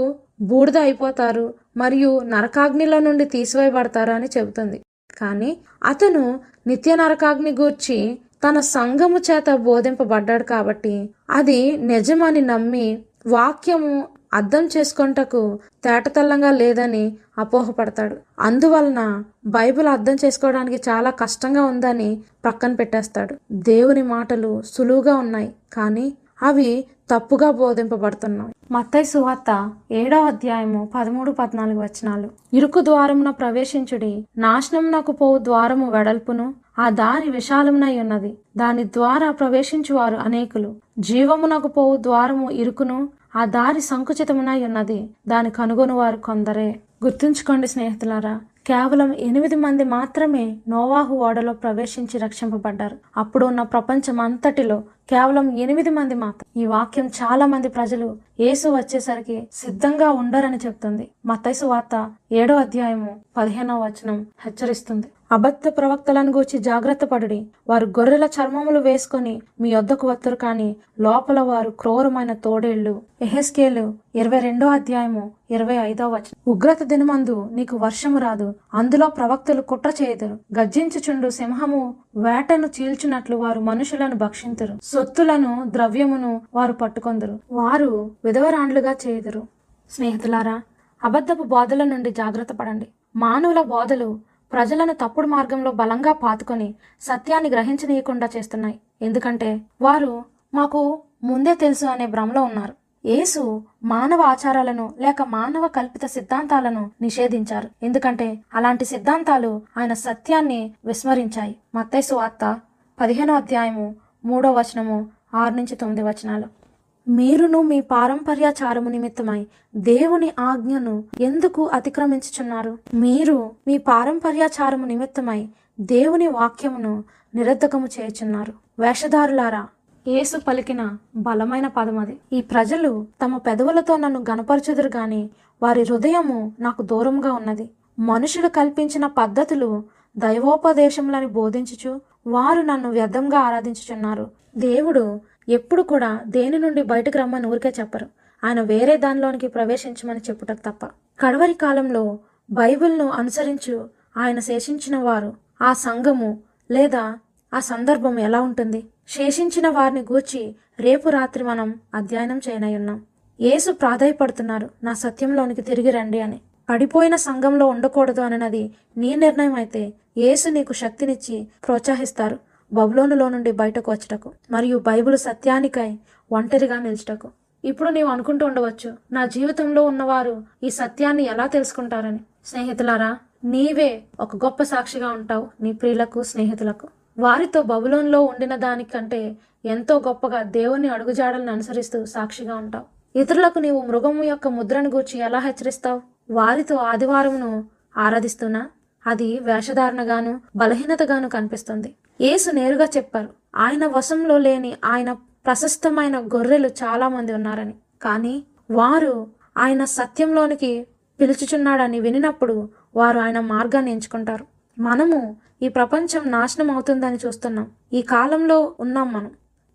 S1: బూడిద అయిపోతారు మరియు నరకాగ్నిలో నుండి తీసివేయబడతారు అని చెబుతుంది. కానీ అతను నిత్య నరకాగ్ని గూర్చి తన సంఘము చేత బోధింపబడ్డాడు కాబట్టి అది నిజమని నమ్మి వాక్యము అర్థం చేసుకొనుటకు తేటతెల్లంగా లేదని అపోహపడతాడు. అందువలన బైబిల్ అర్థం చేసుకోవడానికి చాలా కష్టంగా ఉందని పక్కన పెట్టేస్తాడు. దేవుని మాటలు సులువుగా ఉన్నాయి కానీ అవి తప్పుగా బోధింపబడుతున్నాయి. మత్తయి సువార్త ఏడో అధ్యాయము పదమూడు పద్నాలుగు వచనాలు. ఇరుకు ద్వారమున ప్రవేశించుడి నాశనమునకు పోవు ద్వారము వెడల్పును ఆ దారి విశాలమునై ఉన్నది. దాని ద్వారా ప్రవేశించువారు అనేకులు. జీవమునకు పోవు ద్వారము ఇరుకును ఆ దారి సంకుచితమునై ఉన్నది. దాని కనుగొను వారు కొందరే. గుర్తుంచుకోండి స్నేహితులారా కేవలం ఎనిమిది మంది మాత్రమే నోవాహు ఓడలో ప్రవేశించి రక్షింపబడ్డారు. అప్పుడు ఉన్న ప్రపంచం అంతటిలో కేవలం ఎనిమిది మంది మాత్రం. ఈ వాక్యం చాలా మంది ప్రజలు యేసు వచ్చేసరికి సిద్ధంగా ఉండరని చెప్తుంది. మతైసు వార్త ఏడో అధ్యాయము పదిహేనవ వచనం హెచ్చరిస్తుంది. అబద్ధ ప్రవక్తలను గూర్చి జాగ్రత్త పడుడి. వారు గొర్రెల చర్మములు వేసుకొని మీ వద్దకు వత్తరు కాని లోపల వారు క్రూరమైన తోడేళ్ళు ఎహెస్కేలు ఇరవై రెండో అధ్యాయము ఇరవై ఐదో వచనం. ఉగ్రత దినమందు నీకు వర్షము రాదు. అందులో ప్రవక్తలు కుట్ర చేయదురు. గర్జించుచుండు సింహము వేటను చీల్చున్నట్లు వారు మనుషులను భక్షింతురు. సొత్తులను ద్రవ్యమును వారు పట్టుకొందురు. వారు విధవరాండ్లుగా చేయుదురు. స్నేహితులారా అబద్ధపు బోధల నుండి జాగ్రత్త పడండి. మానవుల బోధలు ప్రజలను తప్పుడు మార్గంలో బలంగా పాతుకొని సత్యాన్ని గ్రహించనీయకుండా చేస్తున్నాయి. ఎందుకంటే వారు మాకు ముందే తెలుసు అనే భ్రమలో ఉన్నారు. యేసు మానవ ఆచారాలను లేక మానవ కల్పిత సిద్ధాంతాలను నిషేధించారు. ఎందుకంటే అలాంటి సిద్ధాంతాలు ఆయన సత్యాన్ని విస్మరించాయి. మత్తైసు వార్త పదిహేనో అధ్యాయము మూడో వచనము ఆరు నుంచి తొమ్మిది వచనాలు. మీరును మీ పారంపర్యాచారము నిమిత్తమై దేవుని ఆజ్ఞను ఎందుకు అతిక్రమించుచున్నారు? మీరు మీ పారంపర్యాచారము నిమిత్తమై దేవుని వాక్యమును నిరర్ధకము చేయుచున్నారు. వేషధారులారా యేసు పలికిన బలమైన పదమది ఈ ప్రజలు తమ పెదవులతో నన్ను గనపరచుదురు గాని వారి హృదయము నాకు దూరంగా ఉన్నది. మనుషులు కల్పించిన పద్ధతులు దైవోపదేశములని బోధించుచు వారు నన్ను వ్యర్థంగా ఆరాధించుచున్నారు. దేవుడు ఎప్పుడు కూడా దేని నుండి బయటకు రమ్మని ఊరికే చెప్పరు. ఆయన వేరే దానిలోనికి ప్రవేశించమని చెప్పుటకు తప్ప. కడవరి కాలంలో బైబిల్ను అనుసరించు ఆయన శేషించిన వారు ఆ సంఘము లేదా ఆ సందర్భం ఎలా ఉంటుంది? శేషించిన వారిని గూర్చి రేపు రాత్రి మనం అధ్యయనం చేయనయున్నాం. యేసు ప్రాధాయపడుతున్నారు నా సత్యంలోనికి తిరిగి రండి అని. పడిపోయిన సంఘంలో ఉండకూడదు అన్నది నీ నిర్ణయం అయితే యేసు నీకు శక్తినిచ్చి ప్రోత్సహిస్తారు. బబులోనులో నుండి బయటకు వచ్చటకు మరియు బైబిల్ సత్యానికై ఒంటరిగా నిల్చుటకు. ఇప్పుడు నీవు అనుకుంటూ ఉండవచ్చు నా జీవితంలో ఉన్నవారు ఈ సత్యాన్ని ఎలా తెలుసుకుంటారని. స్నేహితులారా నీవే ఒక గొప్ప సాక్షిగా ఉంటావు నీ ప్రియులకు స్నేహితులకు. వారితో బబులోన్లో ఉండిన దానికంటే ఎంతో గొప్పగా దేవుని అడుగుజాడలను అనుసరిస్తూ సాక్షిగా ఉంటావు. ఇతరులకు నీవు మృగము యొక్క ముద్రను గూర్చి ఎలా హెచ్చరిస్తావు? వారితో ఆదివారమును ఆరాధిస్తున్నా? అది వేషధారణగాను బలహీనతగాను కనిపిస్తుంది. యేసు నేరుగా చెప్పారు ఆయన వశంలో లేని ఆయన ప్రశస్తమైన గొర్రెలు చాలామంది ఉన్నారని. కానీ వారు ఆయన సత్యంలోనికి పిలుచుచున్నాడని వినినప్పుడు వారు ఆయన మార్గాన్ని ఎంచుకుంటారు. మనము ఈ ప్రపంచం నాశనం అవుతుందని చూస్తున్నాం. ఈ కాలంలో ఉన్నాం మనం.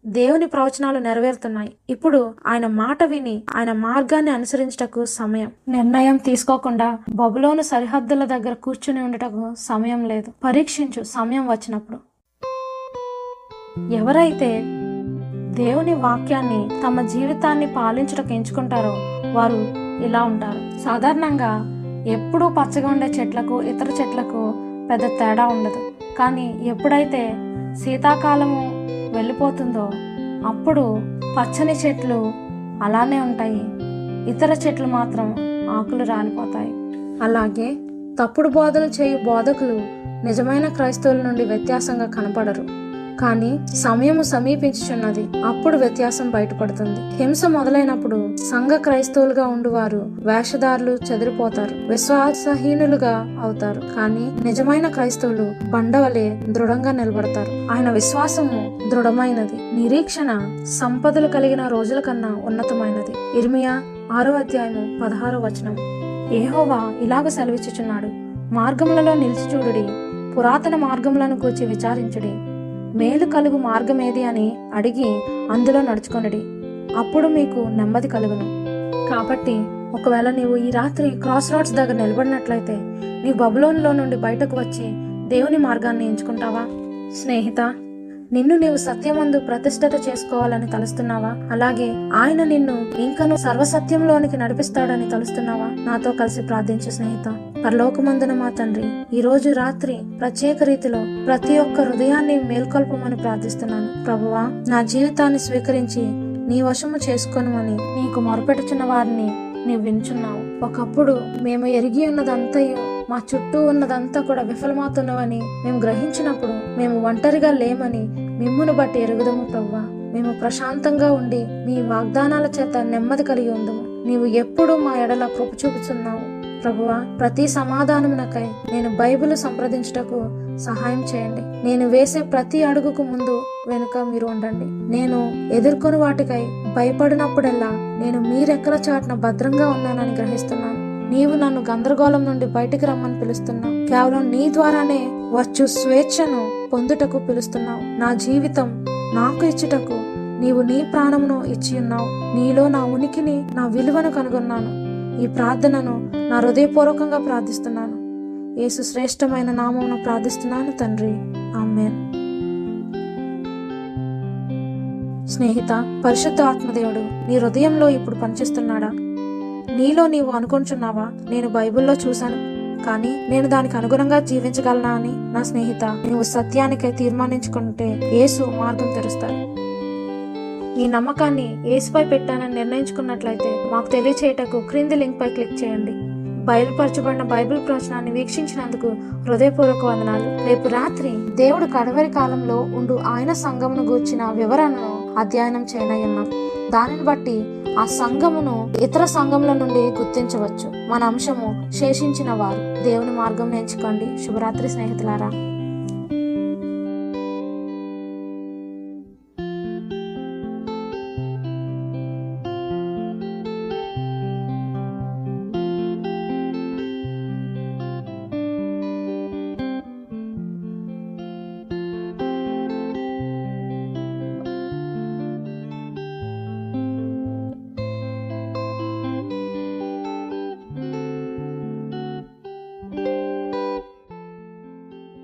S1: దేవుని ప్రవచనాలు నెరవేరుతున్నాయి. ఇప్పుడు ఆయన మాట విని ఆయన మార్గాన్ని అనుసరించటకు సమయం. నిర్ణయం తీసుకోకుండా బబులోను సరిహద్దుల దగ్గర కూర్చుని ఉండటకు సమయం లేదు. పరీక్షించు సమయం వచ్చినప్పుడు. ఎవరైతే దేవుని వాక్యాన్ని తమ జీవితాన్ని పాలించుటకు ఎంచుకుంటారో వారు ఇలా ఉంటారు. సాధారణంగా ఎప్పుడూ పచ్చగా ఉండే చెట్లకు ఇతర చెట్లకు పెద్ద తేడా ఉండదు. కానీ ఎప్పుడైతే శీతాకాలము వెళ్ళిపోతుందో అప్పుడు పచ్చని చెట్లు అలానే ఉంటాయి. ఇతర చెట్లు మాత్రం ఆకులు రాలిపోతాయి. అలాగే తప్పుడు బోధలు చేయు బోధకులు నిజమైన క్రైస్తవుల నుండి వ్యత్యాసంగా కనపడరు. కానీ సమయము సమీపించుచున్నది అప్పుడు వ్యత్యాసం బయటపడుతుంది. హింస మొదలైనప్పుడు సంఘ క్రైస్తవులుగా ఉండువారు వేషధారులు చెదిరిపోతారు విశ్వాసహీనులుగా అవుతారు. కానీ నిజమైన క్రైస్తవులు బండవలే దృఢంగా నిలబడతారు. ఆయన విశ్వాసము దృఢమైనది నిరీక్షణ సంపదలు కలిగిన రోజుల కన్నా ఉన్నతమైనది. ఇర్మియా ఆరో అధ్యాయము పదహారో వచనం. ఏహోవా ఇలాగ సెలవిచ్చుచున్నాడు మార్గములలో నిలిచి చూడుడి పురాతన మార్గములను గూర్చి విచారించుడి. మేలు కలుగు మార్గమేది అని అడిగి అందులో నడుచుకొనడి. అప్పుడు మీకు నెమ్మది కలుగును. కాబట్టి ఒకవేళ నీవు ఈ రాత్రి క్రాస్ రోడ్స్ దగ్గర నిలబడినట్లయితే నీ బబులోన్లో నుండి బయటకు వచ్చి దేవుని మార్గాన్ని ఎంచుకుంటావా? స్నేహిత నిన్ను నీవు సత్యమందు ప్రతిష్టత చేసుకోవాలని తలుస్తున్నావా? అలాగే ఆయన నిన్ను ఇంకను సర్వసత్యంలోనికి నడిపిస్తాడని తలుస్తున్నావా? నాతో కలిసి ప్రార్థించు స్నేహిత. పరలోకమందున మా తండ్రి ఈ రోజు రాత్రి ప్రత్యేక రీతిలో ప్రతి ఒక్క హృదయాన్ని మేల్కొల్పమని ప్రార్థిస్తున్నాను. ప్రభువా నా జీవితాన్ని స్వీకరించి నీ వశము చేసుకోనమని నీకు మొరపెట్టుచున్న వారిని నీవు వించున్నావు ఒకప్పుడు మేము ఎరిగి ఉన్నదంతయు మా చుట్టూ ఉన్నదంతా కూడా విఫలమవుతున్నవని మేము గ్రహించినప్పుడు మేము ఒంటరిగా లేమని మిమ్మును బట్టి ఎరుగుదము ప్రవ్వా. మేము ప్రశాంతంగా ఉండి మీ వాగ్దానాల చేత నెమ్మది కలిగి ఉందము. నీవు ఎప్పుడు మా ఎడల కృప చూపుతున్నావు ప్రభువా ప్రతి సమాధానమునకై నేను బైబిల్ సంప్రదించుటకు సహాయం చేయండి. నేను వేసే ప్రతి అడుగుకు ముందు వెనుక మీరు ఉండండి. నేను ఎదుర్కొని వాటికై భయపడినప్పుడల్లా నేను మీరెక్కల చాటున భద్రంగా ఉన్నానని గ్రహిస్తున్నాను. నీవు నన్ను గందరగోళం నుండి బయటికి రమ్మని పిలుస్తున్నావు. కేవలం నీ ద్వారానే వచ్చు స్వేచ్ఛను పొందుటకు పిలుస్తున్నావు. నా జీవితం నాకు ఇచ్చుటకు నీవు నీ ప్రాణమును ఇచ్చి ఉన్నావు. నీలో నా ఉనికిని నా విలువను కనుగొన్నాను. ఈ ప్రార్థనను నా హృదయపూర్వకంగా ప్రార్థిస్తున్నాను. యేసు శ్రేష్టమైన నామమును ప్రార్థిస్తున్నాను తండ్రి. ఆమెన్. స్నేహిత పరిశుద్ధ ఆత్మదేవుడు నీ హృదయంలో ఇప్పుడు పనిచేస్తున్నాడా? నీలో నీవు అనుకుంటున్నావా? నేను బైబిల్లో చూశాను. కానీ నేను దానికి అనుగుణంగా జీవించగలనా అని నా స్నేహిత నువ్వు సత్యానికై తీర్మానించుకుంటే యేసు మార్గం తెరుస్తారు. ఈ నమ్మకాన్ని ఏసుపై పెట్టానని నిర్ణయించుకున్నట్లయితే మాకు తెలియచేయటకు క్రింది లింక్ పై క్లిక్ చేయండి. బయలుపరచబడిన బైబిల్ ప్రవచనాన్ని వీక్షించినందుకు హృదయపూర్వక వందనాలు. రేపు రాత్రి దేవుడు కడవరి కాలంలో ఉండు ఆయన సంఘమును గూర్చిన వివరణను అధ్యయనం చేయనయ్యున్నాం దానిని బట్టి ఆ సంఘమును ఇతర సంఘముల నుండి గుర్తించవచ్చు. మన అంశము శేషించిన వారు. దేవుని మార్గం ఎంచుకోండి శుభరాత్రి స్నేహితులారా.